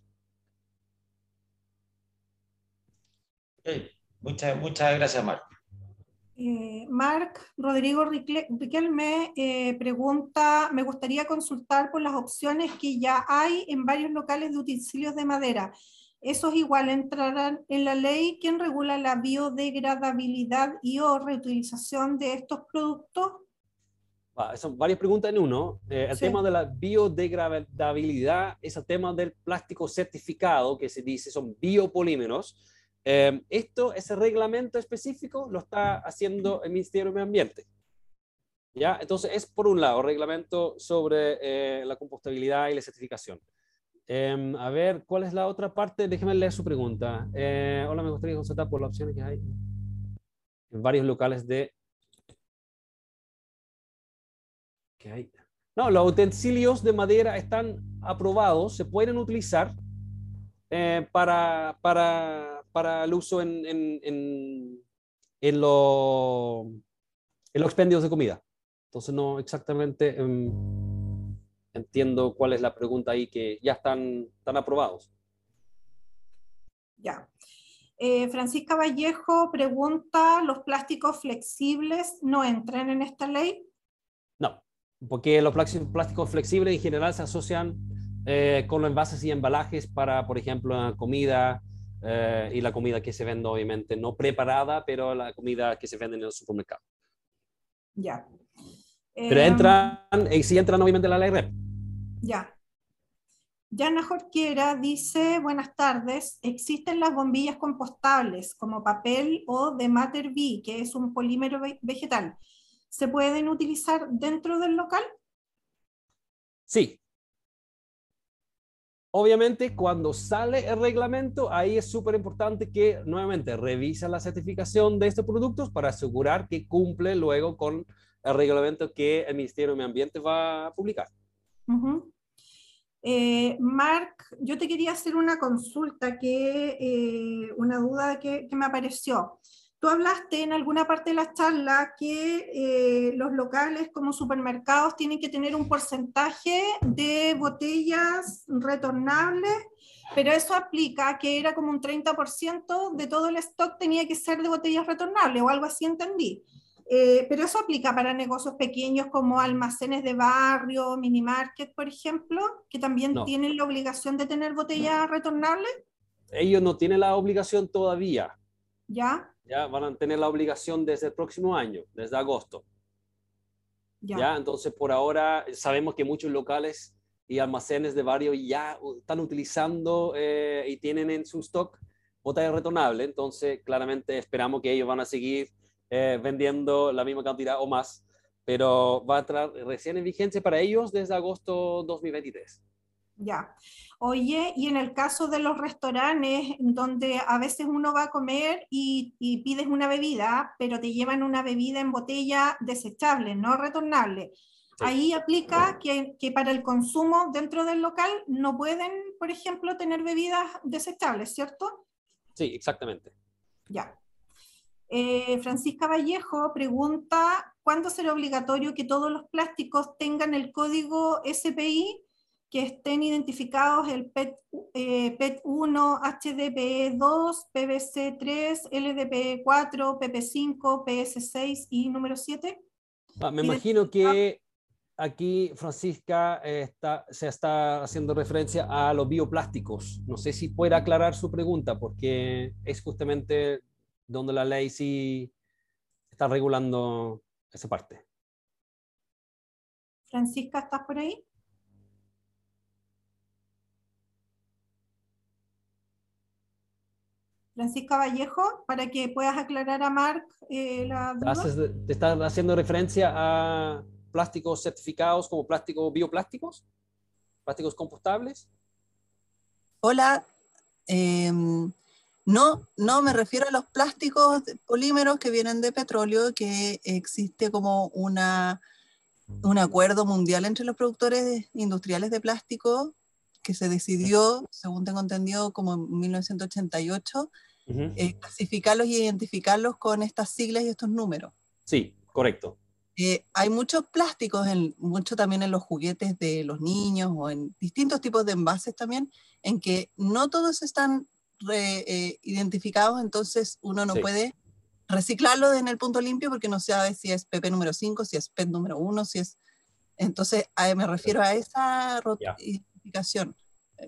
Muchas, muchas gracias, Marco. Eh, Marc Rodrigo Riquelme eh, pregunta, me gustaría consultar por las opciones que ya hay en varios locales de utensilios de madera. ¿Esos igual entrarán en la ley? ¿Quién regula la biodegradabilidad y o reutilización de estos productos? son varias preguntas en uno. Eh, el tema de la biodegradabilidad es el tema del plástico certificado, que se dice son biopolímeros Em, esto, ese reglamento específico lo está haciendo el Ministerio de Medio Ambiente. ¿Ya? Entonces, es por un lado, reglamento sobre eh, la compostabilidad y la certificación. Em, a ver, ¿cuál es la otra parte? Déjeme leer su pregunta. Eh, hola, me gustaría consultar por las opciones que hay en varios locales de... ¿Qué hay? No, los utensilios de madera están aprobados, se pueden utilizar eh, para, para para el uso en, en, en, en, lo, en los expendios de comida. Entonces no exactamente em, entiendo cuál es la pregunta ahí que ya están, están aprobados. Ya. Eh, Francisca Vallejo pregunta, ¿los plásticos flexibles no entran en esta ley? No, porque los plásticos flexibles en general se asocian eh, con los envases y embalajes para, por ejemplo, comida, eh, y la comida que se vende, obviamente, no preparada, pero la comida que se vende en el supermercado. Ya. Pero em, entran, y sí entran obviamente la ley REP. Ya. Yana Jorquera dice, buenas tardes, existen las bombillas compostables como papel o de Matter B, que es un polímero vegetal. ¿Se pueden utilizar dentro del local? Sí, Obviamente, cuando sale el reglamento, ahí es súper importante que nuevamente revisa la certificación de estos productos para asegurar que cumple luego con el reglamento que el Ministerio de Medio Ambiente va a publicar. Eh, Mark, yo te quería hacer una consulta, que, eh, una duda que, que me apareció. Tú hablaste en alguna parte de la charla que eh, los locales como supermercados tienen que tener un porcentaje de botellas retornables, pero eso aplica que era como un 30% de todo el stock tenía que ser de botellas retornables o algo así entendí. Eh, pero eso aplica para negocios pequeños como almacenes de barrio, mini market, por ejemplo, que también tienen la obligación de tener botellas retornables. Ellos no tienen la obligación todavía. ¿Ya? Ya van a tener la obligación desde el próximo año, desde agosto. Ya. Entonces, por ahora sabemos que muchos locales y almacenes de barrio ya están utilizando eh, y tienen en su stock botellas retornables. Entonces, claramente esperamos que ellos van a seguir eh, vendiendo la misma cantidad o más, pero va a entrar recién en vigencia para ellos desde agosto 2023. Ya. Oye, y en el caso de los restaurantes, donde a veces uno va a comer y, pides una bebida, pero te llevan una bebida en botella desechable, no retornable. Ahí aplica que, para el consumo dentro del local no pueden, por ejemplo, tener bebidas desechables, ¿cierto? Sí, exactamente. Ya. Eh, Francisca Vallejo pregunta, ¿cuándo será obligatorio que todos los plásticos tengan el código SPI que estén identificados el PET, eh, PET1, HDPE2, PVC3, LDPE4, PP5, PS6 y número 7. Ah, me imagino que aquí Francisca eh, está, se está haciendo referencia a los bioplásticos. No sé si puede aclarar su pregunta, porque es justamente donde la ley sí está regulando esa parte. Francisca, ¿estás por ahí? Francisca Vallejo, para que puedas aclarar a Marc eh, la duda. ¿Te estás haciendo referencia a plásticos certificados como plásticos bioplásticos? ¿Plásticos compostables? Hola. Em, no, no me refiero a los plásticos polímeros que vienen de petróleo, que existe como una, un acuerdo mundial entre los productores industriales de plástico que se decidió, según tengo entendido, como en 1988, eh, clasificarlos y identificarlos con estas siglas y estos números. Sí, correcto. Eh, hay muchos plásticos, en, mucho también en los juguetes de los niños o en distintos tipos de envases también, en que no todos están eh, identificados, entonces uno no puede reciclarlo en el punto limpio porque no sabe si es PP número 5, si es PET número 1, si es... Entonces me refiero a esa identificación.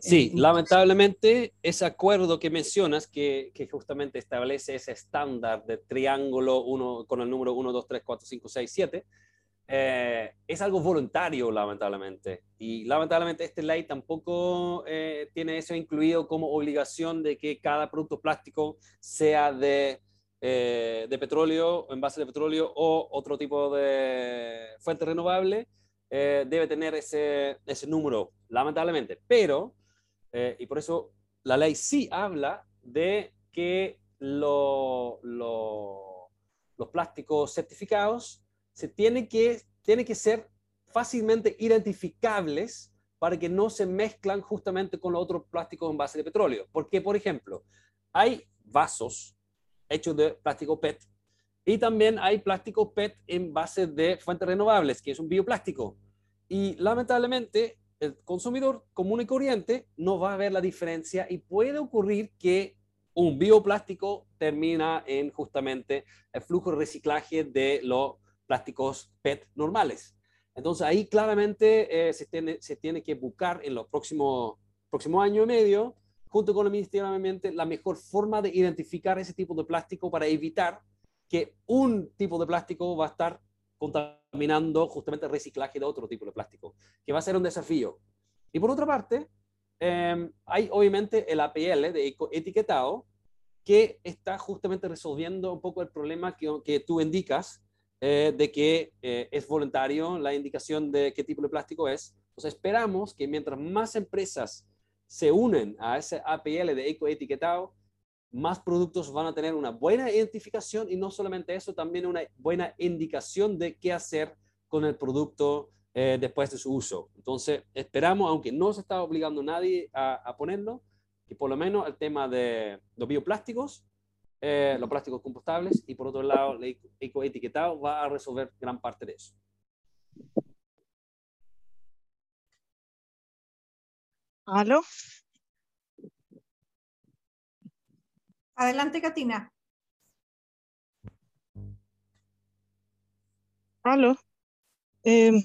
Sí, lamentablemente ese acuerdo que mencionas, que, justamente establece ese estándar de triángulo uno, con el número 1, 2, 3, 4, 5, 6, 7, es algo voluntario, lamentablemente. Y lamentablemente esta ley tampoco eh, tiene eso incluido como obligación de que cada producto plástico sea de, eh, de petróleo, base de petróleo o otro tipo de fuente renovable, eh, debe tener ese, ese número, lamentablemente. Pero eh, y por eso la ley sí habla de que los plásticos certificados se tienen que, tienen que ser fácilmente identificables para que no se mezclan justamente con los otros plásticos en base de petróleo. Porque, por ejemplo, hay vasos hechos de plástico PET y también hay plástico PET en base de fuentes renovables, que es un bioplástico. Y lamentablemente el consumidor común y corriente no va a ver la diferencia y puede ocurrir que un bioplástico termina en justamente el flujo de reciclaje de los plásticos PET normales. Entonces ahí claramente eh, se, tiene, se tiene que buscar en los próximos próximo año y medio, junto con el Ministerio de Ambiente, la mejor forma de identificar ese tipo de plástico para evitar que un tipo de plástico va a estar contaminando justamente el reciclaje de otro tipo de plástico, que va a ser un desafío. Y por otra parte, em, hay obviamente el APL de etiquetado, que está justamente resolviendo un poco el problema que, que tú indicas, eh, de que eh, es voluntario la indicación de qué tipo de plástico es. Entonces esperamos que mientras más empresas se unen a ese APL de ecoetiquetado, más productos van a tener una buena identificación y no solamente eso, también una buena indicación de qué hacer con el producto eh, después de su uso. Entonces, esperamos, aunque no se está obligando a nadie a, ponerlo, que por lo menos el tema de los bioplásticos, eh, los plásticos compostables y por otro lado el ecoetiquetado va a resolver gran parte de eso. ¿Aló? Adelante, Katina. Aló. Em,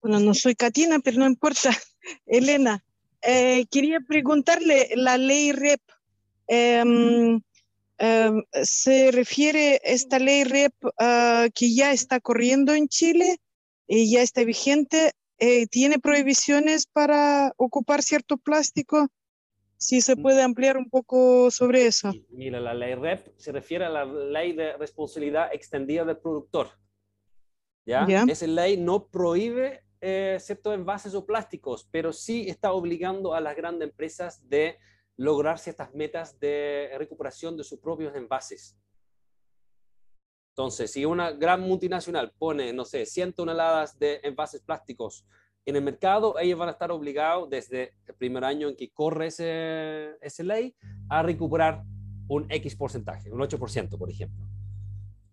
bueno, no soy Katina, pero no importa. (laughs) Elena, eh, quería preguntarle, la ley REP, em, em, ¿se refiere esta ley REP uh, que ya está corriendo en Chile y ya está vigente? Eh, ¿Tiene prohibiciones para ocupar cierto plástico? Si se mm. puede ampliar un poco sobre eso. Mira, la ley REP se refiere a la ley de responsabilidad extendida del productor. ¿Ya? Esa ley no prohíbe eh, ciertos envases o plásticos, pero sí está obligando a las grandes empresas de lograr ciertas metas de recuperación de sus propios envases. Entonces, si una gran multinacional pone, no sé, 100 toneladas de envases plásticos en el mercado, ellos van a estar obligados desde el primer año en que corre ese, ley a recuperar un X porcentaje, un 8%, por ejemplo.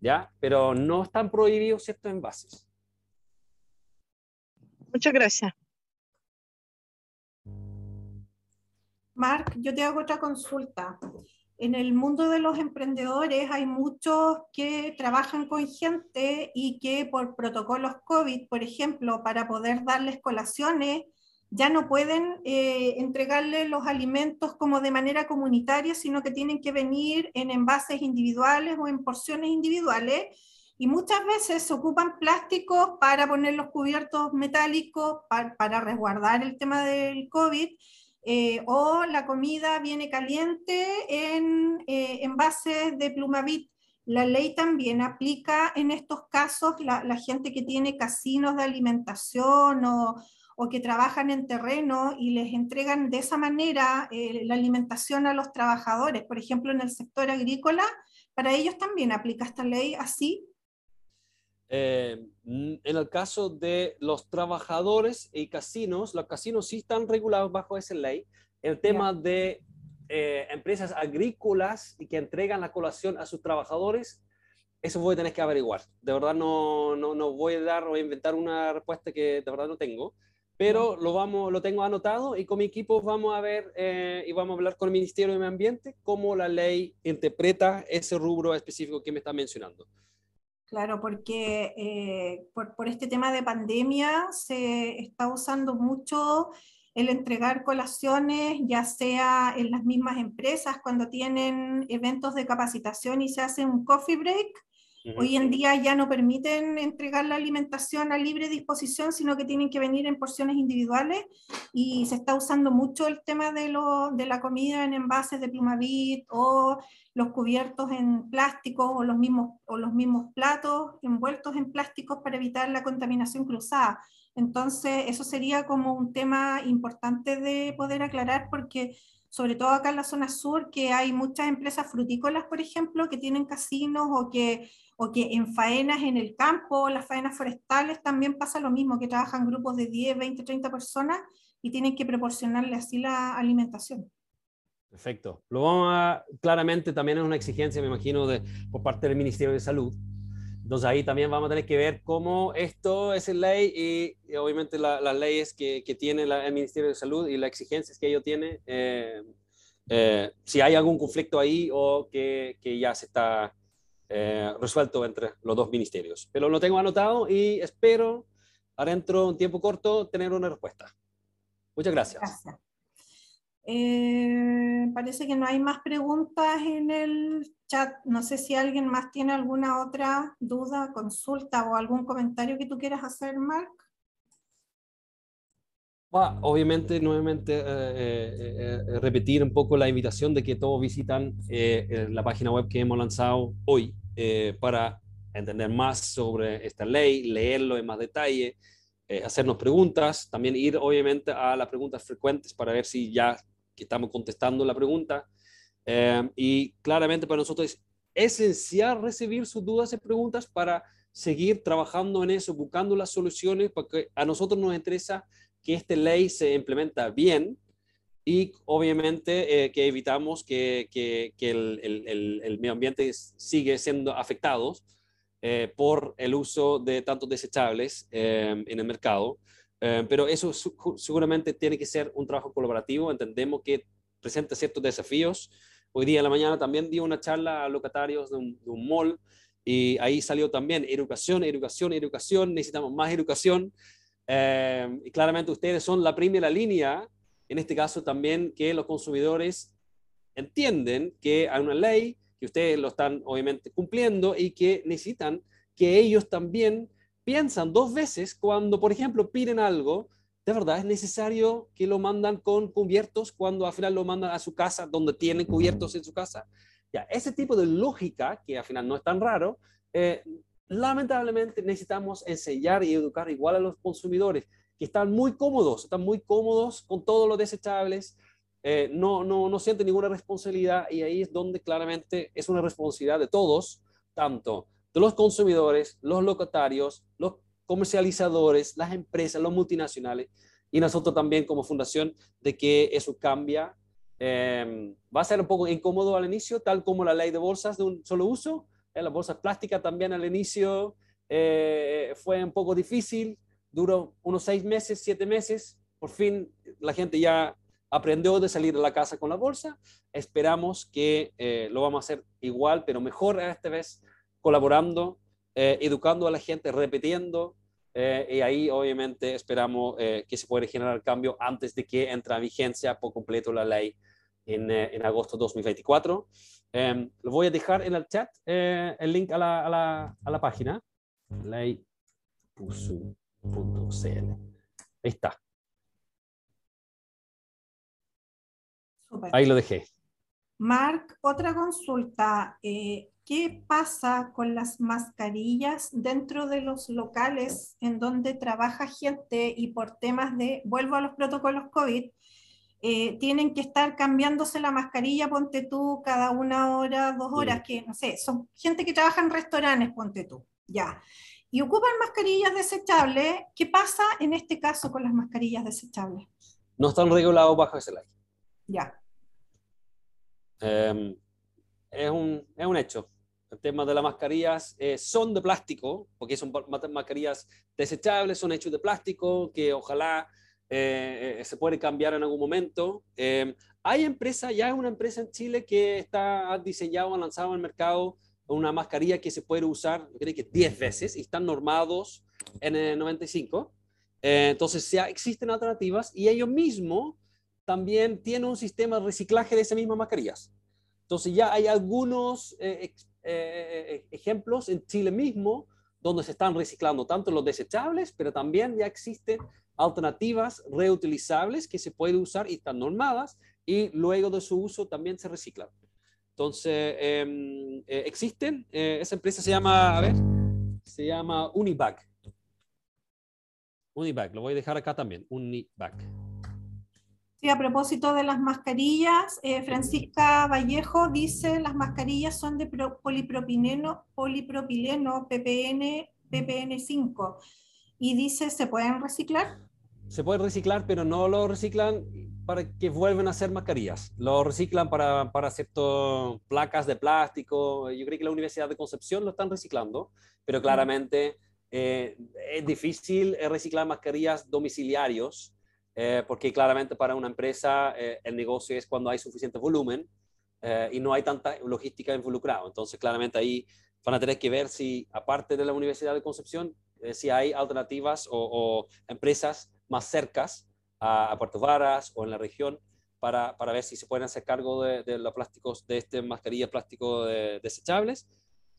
¿Ya? Pero no están prohibidos ciertos envases. Muchas gracias. Mark, yo te hago otra consulta. En el mundo de los emprendedores hay muchos que trabajan con gente y que por protocolos COVID, por ejemplo, para poder darles colaciones, ya no pueden eh, entregarle los alimentos como de manera comunitaria, sino que tienen que venir en envases individuales o en porciones individuales. Y muchas veces se ocupan plásticos para poner los cubiertos metálicos, para, resguardar el tema del COVID, eh, o la comida viene caliente en eh, envases de plumavit. La ley también aplica en estos casos la, gente que tiene casinos de alimentación o, o que trabajan en terreno y les entregan de esa manera eh, la alimentación a los trabajadores, por ejemplo, en el sector agrícola, para ellos también aplica esta ley así. Eh, en el caso de los trabajadores y casinos, los casinos sí están regulados bajo esa ley. El tema de eh, empresas agrícolas y que entregan la colación a sus trabajadores, eso voy a tener que averiguar. De verdad no, no, no voy a dar o inventar una respuesta que de verdad no tengo pero lo, vamos, lo tengo anotado y con mi equipo vamos a ver eh, y vamos a hablar con el Ministerio de Medio Ambiente cómo la ley interpreta ese rubro específico que me está mencionando. Claro, porque eh, por, por, este tema de pandemia se está usando mucho el entregar colaciones, ya sea en las mismas empresas cuando tienen eventos de capacitación y se hace un coffee break, Hoy en día ya no permiten entregar la alimentación a libre disposición, sino que tienen que venir en porciones individuales y se está usando mucho el tema de, lo, de la comida en envases de plumavit o los cubiertos en plásticos o los, mismos, o los mismos platos envueltos en plásticos para evitar la contaminación cruzada. Entonces, eso sería como un tema importante de poder aclarar porque sobre todo acá en la zona sur, que hay muchas empresas frutícolas, por ejemplo, que tienen casinos o que, o que en faenas en el campo, las faenas forestales, también pasa lo mismo, que trabajan grupos de 10, 20, 30 personas y tienen que proporcionarle así la alimentación. Perfecto. Lo vamos a, claramente también es una exigencia, me imagino, de, por parte del Ministerio de Salud, entonces ahí también vamos a tener que ver cómo esto es ley y, obviamente las leyes que, que tiene el Ministerio de Salud y las exigencias que ello tiene, eh, eh, si hay algún conflicto ahí o que, que ya se está eh, resuelto entre los dos ministerios. Pero lo tengo anotado y espero, adentro de un tiempo corto, tener una respuesta. Muchas gracias. gracias. Eh, parece que no hay más preguntas en el chat. No sé si alguien más tiene alguna otra duda, consulta o algún comentario que tú quieras hacer, Mark. obviamente, nuevamente, eh, eh, repetir un poco la invitación de que todos visitan la página web que hemos lanzado hoy para entender más sobre esta ley, leerlo en más detalle, hacernos preguntas, también ir obviamente a las preguntas frecuentes para ver si ya estamos contestando la pregunta. Eh, y claramente para nosotros es esencial recibir sus dudas y preguntas para seguir trabajando en eso, buscando las soluciones, porque a nosotros nos interesa que esta ley se implementa bien y obviamente eh, que evitamos que, que, el, medio ambiente sigue siendo afectado eh, por el uso de tantos desechables en el mercado. Eh, pero eso seguramente tiene que ser un trabajo colaborativo. Entendemos que presenta ciertos desafíos. Hoy día en la mañana también di una charla a locatarios de un, de mall y ahí salió también educación, educación, educación. Necesitamos más educación. Eh, y claramente ustedes son la primera línea, en este caso también que los consumidores entienden que hay una ley, que ustedes lo están obviamente cumpliendo y que necesitan que ellos también piensan dos veces cuando, por ejemplo, piden algo, de verdad es necesario que lo mandan con cubiertos cuando al final lo mandan a su casa donde tienen cubiertos en su casa. Ya, ese tipo de lógica, que al final no es tan raro, eh, lamentablemente necesitamos enseñar y educar igual a los consumidores que están muy cómodos, están muy cómodos con todos los desechables, eh, no, no, no sienten ninguna responsabilidad y ahí es donde claramente es una responsabilidad de todos, tanto de los consumidores, los locatarios, los comercializadores, las empresas, los multinacionales y nosotros también como fundación de que eso cambia. Em, va a ser un poco incómodo al inicio, tal como la ley de bolsas de un solo uso. Eh, las bolsas plásticas también al inicio eh, fue un poco difícil, duró unos seis meses, siete meses. Por fin la gente ya aprendió de salir de la casa con la bolsa. Esperamos que eh, lo vamos a hacer igual, pero mejor esta vez, colaborando, eh, educando a la gente, repitiendo. Eh, y ahí obviamente esperamos que se pueda generar cambio antes de que entre a vigencia por completo la ley en, en agosto de 2024. Em, lo voy a dejar en el chat el link a la, a la, a la página, ley.cl. Ahí está. Ahí lo dejé. Mark, otra consulta. Eh, ¿Qué pasa con las mascarillas dentro de los locales en donde trabaja gente y por temas de, vuelvo a los protocolos COVID, eh, tienen que estar cambiándose la mascarilla, ponte tú, cada una hora, dos horas, que no sé, son gente que trabaja en restaurantes, ponte tú, ya. Y ocupan mascarillas desechables. ¿Qué pasa en este caso con las mascarillas desechables? No están regulados bajo ese ley. Ya. Em, es, un, es, un, hecho. El tema de las mascarillas eh, son de plástico, porque son mascarillas desechables, son hechos de plástico, que ojalá eh, eh, se puede cambiar en algún momento. Em, hay empresa, ya hay una empresa en Chile que está diseñado, lanzado el mercado una mascarilla que se puede usar, creo que 10 veces, y están normados en el 95. entonces ya existen alternativas y ellos mismos también tiene un sistema de reciclaje de esas mismas mascarillas. Entonces ya hay algunos eh, eh, eh, ejemplos en Chile mismo donde se están reciclando tanto los desechables, pero también ya existen alternativas reutilizables que se pueden usar y están normadas y luego de su uso también se reciclan. Entonces, em, existen, esa empresa se llama, a ver, se llama Unibac. Unibac, lo voy a dejar acá también, Unibac. Sí, a propósito de las mascarillas, eh, Francisca Vallejo dice las mascarillas son de polipropileno, polipropileno PPN, PPN5 y dice, ¿se pueden reciclar? Se pueden reciclar, pero no lo reciclan para que vuelvan a ser mascarillas. Lo reciclan para, para ciertas placas de plástico. Yo creo que la Universidad de Concepción lo están reciclando, pero claramente eh, es difícil reciclar mascarillas domiciliarios eh, porque claramente para una empresa eh, el negocio es cuando hay suficiente volumen eh, y no hay tanta logística involucrada. Entonces, claramente ahí van a tener que ver si, aparte de la Universidad de Concepción, si hay alternativas o, empresas más cercas a, Puerto Varas o en la región para, para, ver si se pueden hacer cargo de, los plásticos, de este mascarilla plástico desechables,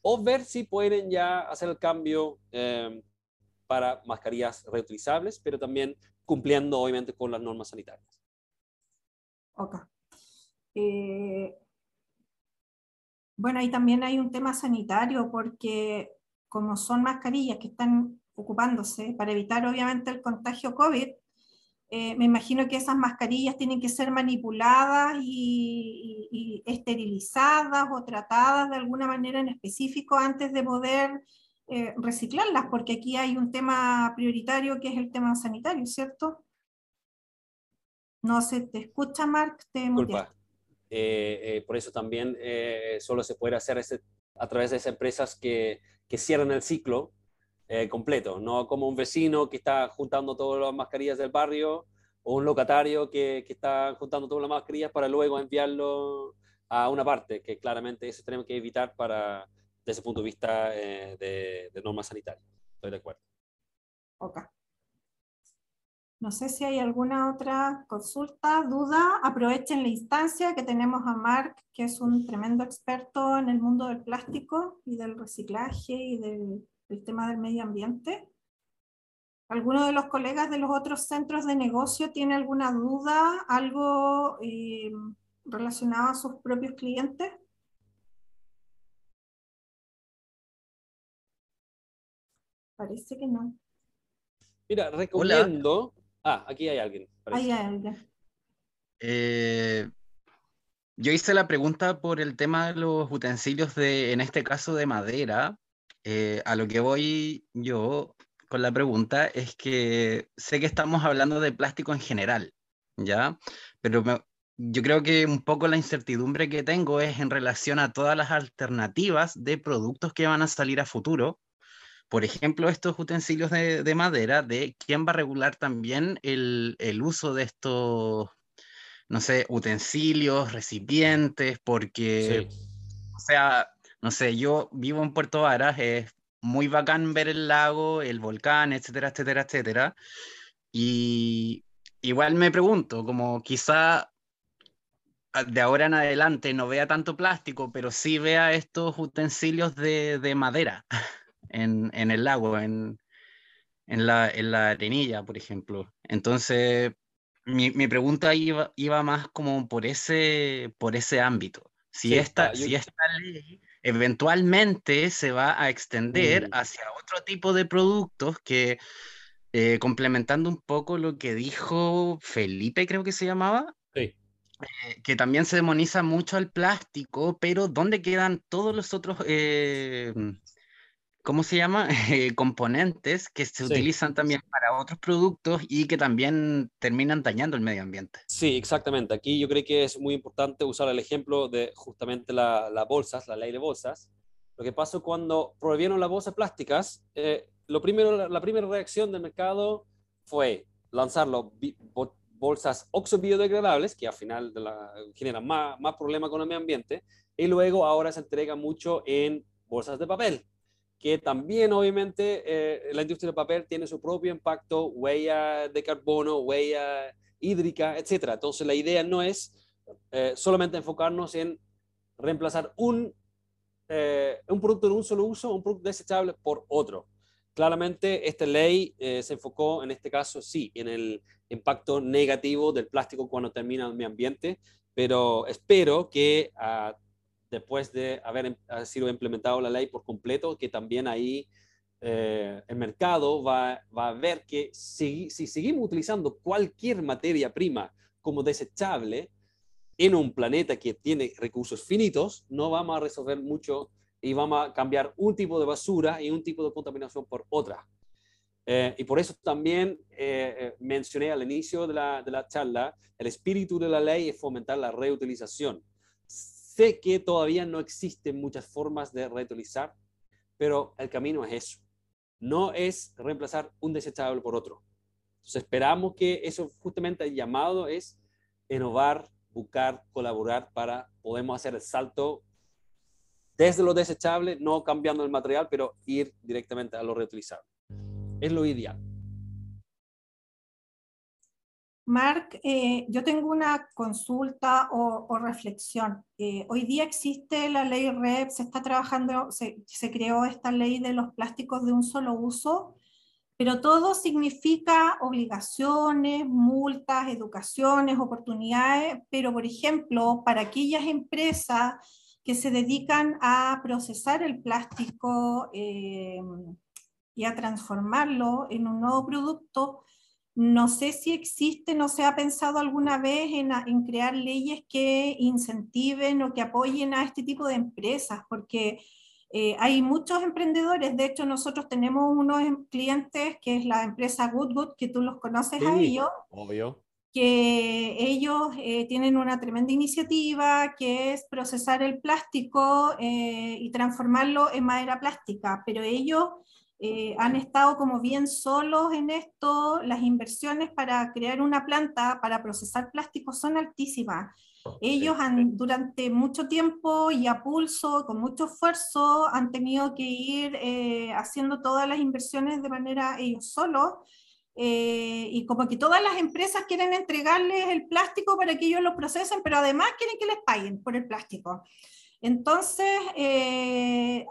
o ver si pueden ya hacer el cambio para mascarillas reutilizables, pero también cumpliendo obviamente con las normas sanitarias. Ok. Eh, bueno, ahí también hay un tema sanitario porque como son mascarillas que están ocupándose para evitar obviamente el contagio COVID, eh, me imagino que esas mascarillas tienen que ser manipuladas y, y, esterilizadas o tratadas de alguna manera en específico antes de poder eh, reciclarlas, porque aquí hay un tema prioritario que es el tema sanitario, ¿cierto? No se te escucha, Mark, te Disculpa. Eh, eh, por eso también solo se puede hacer ese, a través de esas empresas que, que cierran el ciclo completo, no como un vecino que está juntando todas las mascarillas del barrio o un locatario que, que está juntando todas las mascarillas para luego enviarlo a una parte, que claramente eso tenemos que evitar para, desde ese punto de vista eh, de, normas sanitarias. Estoy de acuerdo. Ok. No sé si hay alguna otra consulta, duda. Aprovechen la instancia que tenemos a Mark, que es un tremendo experto en el mundo del plástico y del reciclaje y del, tema del medio ambiente. ¿Alguno de los colegas de los otros centros de negocio tiene alguna duda, algo eh, relacionado a sus propios clientes? Parece que no. Mira, recomiendo. Ah, aquí hay alguien. Ahí hay alguien. Eh, yo hice la pregunta por el tema de los utensilios de, en este caso, de madera. Eh, a lo que voy yo con la pregunta es que sé que estamos hablando de plástico en general, ¿ya? Pero yo creo que un poco la incertidumbre que tengo es en relación a todas las alternativas de productos que van a salir a futuro por ejemplo, estos utensilios de, madera, de quién va a regular también el, uso de estos, no sé, utensilios, recipientes, porque, o sea, no sé, yo vivo en Puerto Varas, es muy bacán ver el lago, el volcán, etcétera, etcétera, etcétera. Y igual me pregunto, como quizá de ahora en adelante no vea tanto plástico, pero sí vea estos utensilios de, de madera (laughs) en, en, el lago, en, en, la, en, la, arenilla, por ejemplo. Entonces, mi, mi pregunta iba, iba, más como por ese, por ese ámbito. Si, sí, esta, yo... si esta ley eventualmente se va a extender mm. hacia otro tipo de productos que, eh, complementando un poco lo que dijo Felipe, creo que se llamaba, sí. eh, que también se demoniza mucho al plástico, pero ¿dónde quedan todos los otros, eh, ¿cómo se llama? (laughs) componentes que se sí. utilizan también para otros productos y que también terminan dañando el medio ambiente? Sí, exactamente. Aquí yo creo que es muy importante usar el ejemplo de justamente las la bolsas, la ley de bolsas. Lo que pasó cuando prohibieron las bolsas plásticas, eh, lo primero, la primera reacción del mercado fue lanzar las bolsas oxo-biodegradables, que al final de la, generan más, más problemas con el medio ambiente, y luego ahora se entrega mucho en bolsas de papel, que también obviamente eh, la industria del papel tiene su propio impacto, huella de carbono, huella hídrica, etc. Entonces la idea no es eh, solamente enfocarnos en reemplazar un, eh, un producto de un solo uso, un producto desechable por otro. Claramente esta ley eh, se enfocó en este caso, sí, en el impacto negativo del plástico cuando termina el medio ambiente, pero espero que uh, después de haber sido implementado la ley por completo, que también ahí eh, el mercado va, va, a ver que si, si seguimos utilizando cualquier materia prima como desechable en un planeta que tiene recursos finitos, no vamos a resolver mucho y vamos a cambiar un tipo de basura y un tipo de contaminación por otra. Eh, y por eso también eh, eh, mencioné al inicio de la, de la charla, el espíritu de la ley es fomentar la reutilización. Sé que todavía no existen muchas formas de reutilizar, pero el camino es eso. No es reemplazar un desechable por otro. Esperamos que eso justamente el llamado es innovar, buscar, colaborar para podemos hacer el salto desde lo desechable, no cambiando el material, pero ir directamente a lo reutilizable. Es lo ideal. Mark, eh, yo tengo una consulta o, o reflexión. Eh, hoy día existe la ley REP, se está trabajando, se, se, creó esta ley de los plásticos de un solo uso, pero todo significa obligaciones, multas, educaciones, oportunidades, pero por ejemplo, para aquellas empresas que se dedican a procesar el plástico eh, y a transformarlo en un nuevo producto. No sé si existe, no se ha pensado alguna vez en, en, crear leyes que incentiven o que apoyen a este tipo de empresas, porque eh, hay muchos emprendedores. De hecho, nosotros tenemos unos clientes que es la empresa Good Good, que tú los conoces sí, a ellos. Obvio que ellos eh, tienen una tremenda iniciativa que es procesar el plástico eh, y transformarlo en madera plástica, pero ellos eh, han estado como bien solos en esto, las inversiones para crear una planta para procesar plástico son altísimas. Ellos han durante mucho tiempo y a pulso, con mucho esfuerzo, han tenido que ir eh, haciendo todas las inversiones de manera ellos solos eh, y como que todas las empresas quieren entregarles el plástico para que ellos lo procesen, pero además quieren que les paguen por el plástico. Entonces, eh,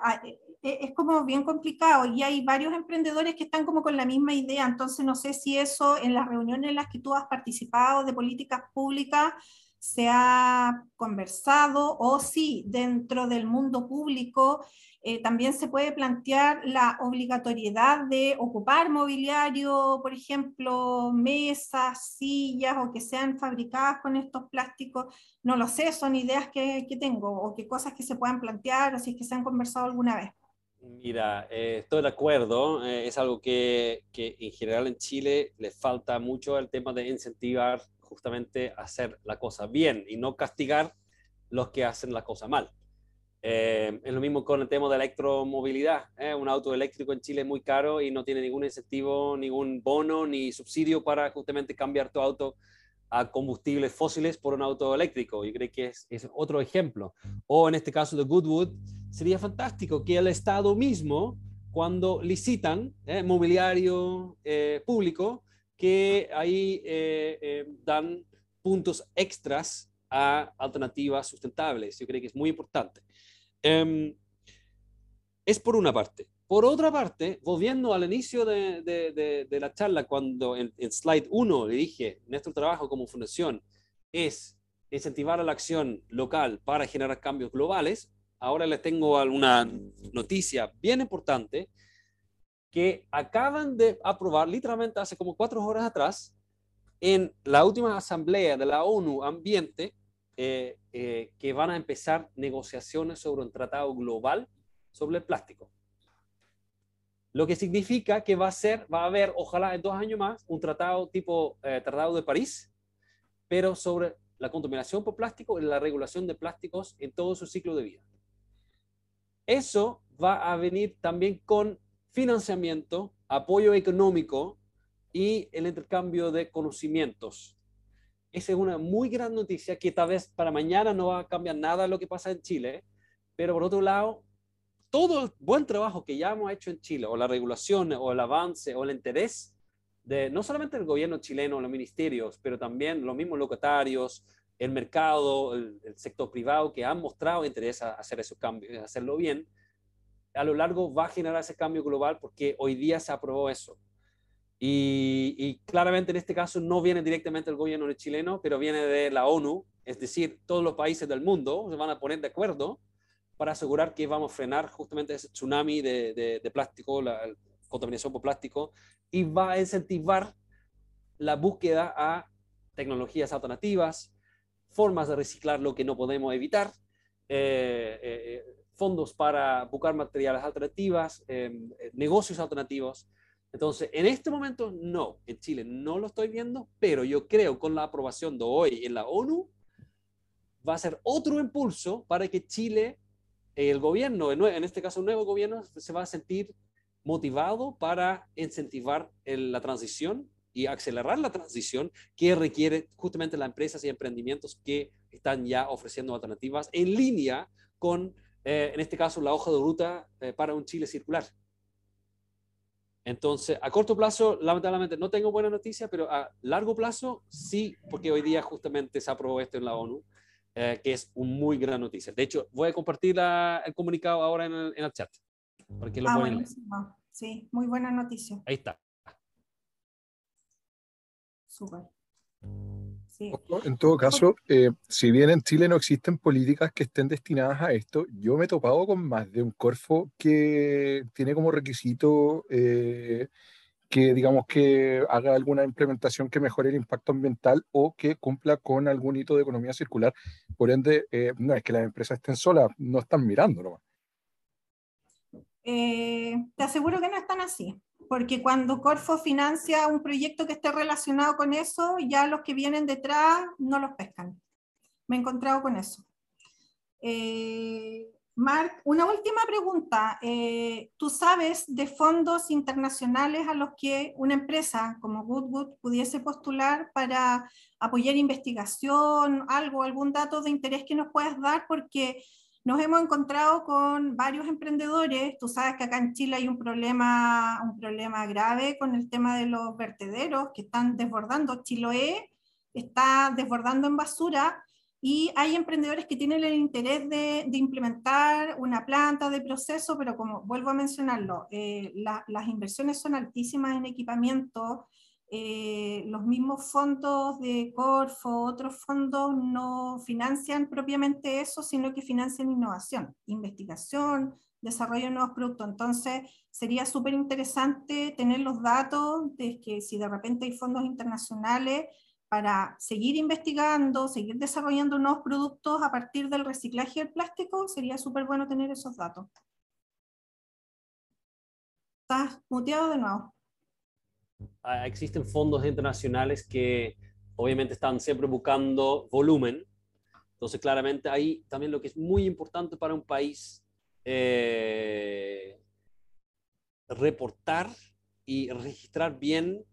es como bien complicado y hay varios emprendedores que están como con la misma idea, entonces no sé si eso en las reuniones en las que tú has participado de políticas públicas se ha conversado o si dentro del mundo público eh, también se puede plantear la obligatoriedad de ocupar mobiliario, por ejemplo, mesas, sillas o que sean fabricadas con estos plásticos. No lo sé, son ideas que, que tengo o qué cosas que se puedan plantear o si es que se han conversado alguna vez. Mira, eh, estoy de acuerdo. Eh, es algo que, que, en general en Chile le falta mucho el tema de incentivar justamente hacer la cosa bien y no castigar los que hacen la cosa mal. Eh, es lo mismo con el tema de electromovilidad. ¿eh? Un auto eléctrico en Chile es muy caro y no tiene ningún incentivo, ningún bono ni subsidio para justamente cambiar tu auto a combustibles fósiles por un auto eléctrico. Yo creo que es, otro ejemplo. O en este caso de Goodwood, sería fantástico que el Estado mismo, cuando licitan eh, mobiliario eh, público, que ahí eh, dan puntos extras a alternativas sustentables. Yo creo que es muy importante. Em, es por una parte. Por otra parte, volviendo al inicio de, de, de, la charla, cuando en, en slide 1 le dije, nuestro trabajo como fundación es incentivar a la acción local para generar cambios globales, ahora les tengo alguna noticia bien importante que acaban de aprobar literalmente hace como cuatro horas atrás en la última asamblea de la ONU Ambiente eh, eh, que van a empezar negociaciones sobre un tratado global sobre el plástico. Lo que significa que va a ser, va a haber, ojalá en dos años más, un tratado tipo eh, Tratado de París, pero sobre la contaminación por plástico y la regulación de plásticos en todo su ciclo de vida. Eso va a venir también con financiamiento, apoyo económico y el intercambio de conocimientos. Esa es una muy gran noticia que tal vez para mañana no va a cambiar nada lo que pasa en Chile, pero por otro lado, todo el buen trabajo que ya hemos hecho en Chile, o la regulación, o el avance, o el interés de no solamente el gobierno chileno, los ministerios, pero también los mismos locatarios, el mercado, el, sector privado que han mostrado interés a hacer esos cambios, hacerlo bien, a lo largo va a generar ese cambio global porque hoy día se aprobó eso. Y, y, claramente en este caso no viene directamente del gobierno chileno, pero viene de la ONU, es decir, todos los países del mundo se van a poner de acuerdo para asegurar que vamos a frenar justamente ese tsunami de, de, de plástico, la contaminación por plástico, y va a incentivar la búsqueda a tecnologías alternativas, formas de reciclar lo que no podemos evitar, eh, eh, fondos para buscar materiales alternativas, eh, negocios alternativos. Entonces, en este momento no, en Chile no lo estoy viendo, pero yo creo con la aprobación de hoy en la ONU va a ser otro impulso para que Chile el gobierno, en este caso el nuevo gobierno, se va a sentir motivado para incentivar el, la transición y acelerar la transición que requiere justamente las empresas y emprendimientos que están ya ofreciendo alternativas en línea con, eh, en este caso, la hoja de ruta eh, para un Chile circular. Entonces, a corto plazo, lamentablemente no tengo buena noticia, pero a largo plazo sí, porque hoy día justamente se aprobó esto en la ONU eh, que es una muy gran noticia. De hecho, voy a compartir la, el comunicado ahora en el, en el chat. Porque lo ah, buenísimo. Sí, muy buena noticia. Ahí está. Súper. Sí. En todo caso, eh, si bien en Chile no existen políticas que estén destinadas a esto, yo me he topado con más de un Corfo que tiene como requisito eh, que digamos que haga alguna implementación que mejore el impacto ambiental o que cumpla con algún hito de economía circular. Por ende, eh, no es que las empresas estén solas, no están mirando nomás. Eh, te aseguro que no están así, porque cuando Corfo financia un proyecto que esté relacionado con eso, ya los que vienen detrás no los pescan. Me he encontrado con eso. Eh, Mark, una última pregunta. Eh, ¿Tú sabes de fondos internacionales a los que una empresa como Goodwood pudiese postular para apoyar investigación, algo, algún dato de interés que nos puedas dar? Porque nos hemos encontrado con varios emprendedores. Tú sabes que acá en Chile hay un problema, un problema grave con el tema de los vertederos que están desbordando. Chiloé está desbordando en basura y hay emprendedores que tienen el interés de, de implementar una planta de proceso, pero como vuelvo a mencionarlo, eh, la, las inversiones son altísimas en equipamiento, eh, los mismos fondos de Corfo, otros fondos no financian propiamente eso, sino que financian innovación, investigación, desarrollo de nuevos productos. Entonces, sería súper interesante tener los datos de que si de repente hay fondos internacionales, para seguir investigando, seguir desarrollando nuevos productos a partir del reciclaje del plástico, sería súper bueno tener esos datos. Estás muteado de nuevo. Ah, existen fondos internacionales que obviamente están siempre buscando volumen. Entonces, claramente ahí también lo que es muy importante para un país, eh, reportar y registrar bien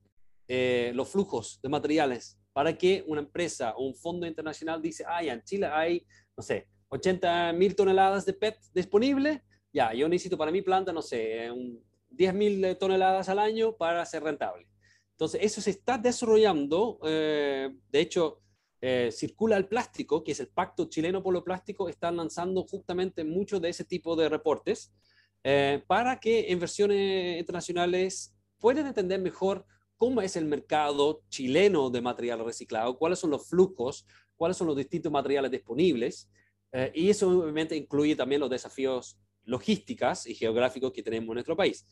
eh, los flujos de materiales para que una empresa o un fondo internacional dice, ah, ya en Chile hay, no sé, 80 mil toneladas de PET disponibles, ya, yo necesito para mi planta, no sé, 10 mil toneladas al año para ser rentable. Entonces, eso se está desarrollando. Eh, de hecho, eh, Circula el Plástico, que es el Pacto Chileno por lo Plástico, está lanzando justamente muchos de ese tipo de reportes eh, para que inversiones internacionales puedan entender mejor cómo es el mercado chileno de material reciclado, cuáles son los flujos, cuáles son los distintos materiales disponibles. y eso obviamente incluye también los desafíos logísticas y geográficos que tenemos en nuestro país.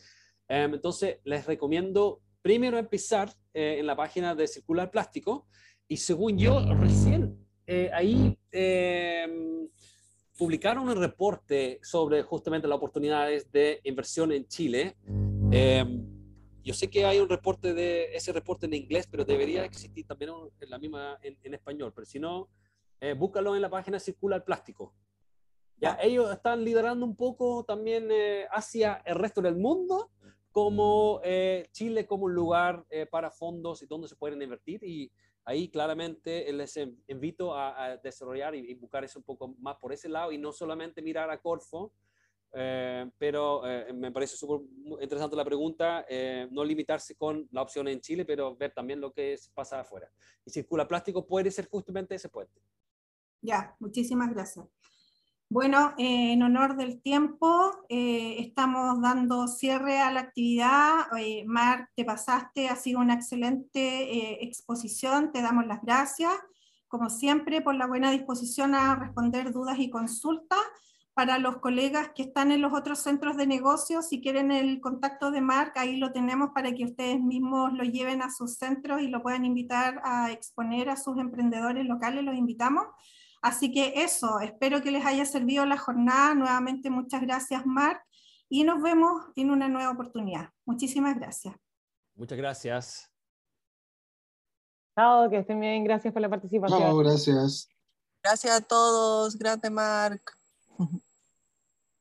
entonces, les recomiendo primero empezar eh, en la página de Circular Plástico y según yo, recién eh, ahí em, publicaron un reporte sobre justamente las oportunidades de inversión en Chile. Em, yo sé que hay un reporte de ese reporte en inglés, pero debería existir también en la misma en, español. Pero si no, eh, búscalo en la página Circular Plástico. Ya, ellos están liderando un poco también hacia el resto del mundo como eh, Chile como un lugar eh, para fondos y donde se pueden invertir y ahí claramente les invito a, desarrollar y, buscar eso un poco más por ese lado y no solamente mirar a Corfo, eh, pero me parece súper interesante la pregunta, no limitarse con la opción en Chile, pero ver también lo que pasa afuera. Y Circula Plástico puede ser justamente ese puente. Ya, muchísimas gracias. Bueno, eh, en honor del tiempo, eh, estamos dando cierre a la actividad. Eh, Marc, te pasaste, ha sido una excelente exposición, te damos las gracias, como siempre, por la buena disposición a responder dudas y consultas. Para los colegas que están en los otros centros de negocios, si quieren el contacto de Marc, ahí lo tenemos para que ustedes mismos lo lleven a sus centros y lo puedan invitar a exponer a sus emprendedores locales, los invitamos. Así que eso, espero que les haya servido la jornada. Nuevamente, muchas gracias, Marc, y nos vemos en una nueva oportunidad. Muchísimas gracias. Muchas gracias. Chao, que estén bien. Gracias por la participación. Chao, gracias. Gracias a todos. Gracias, Marc.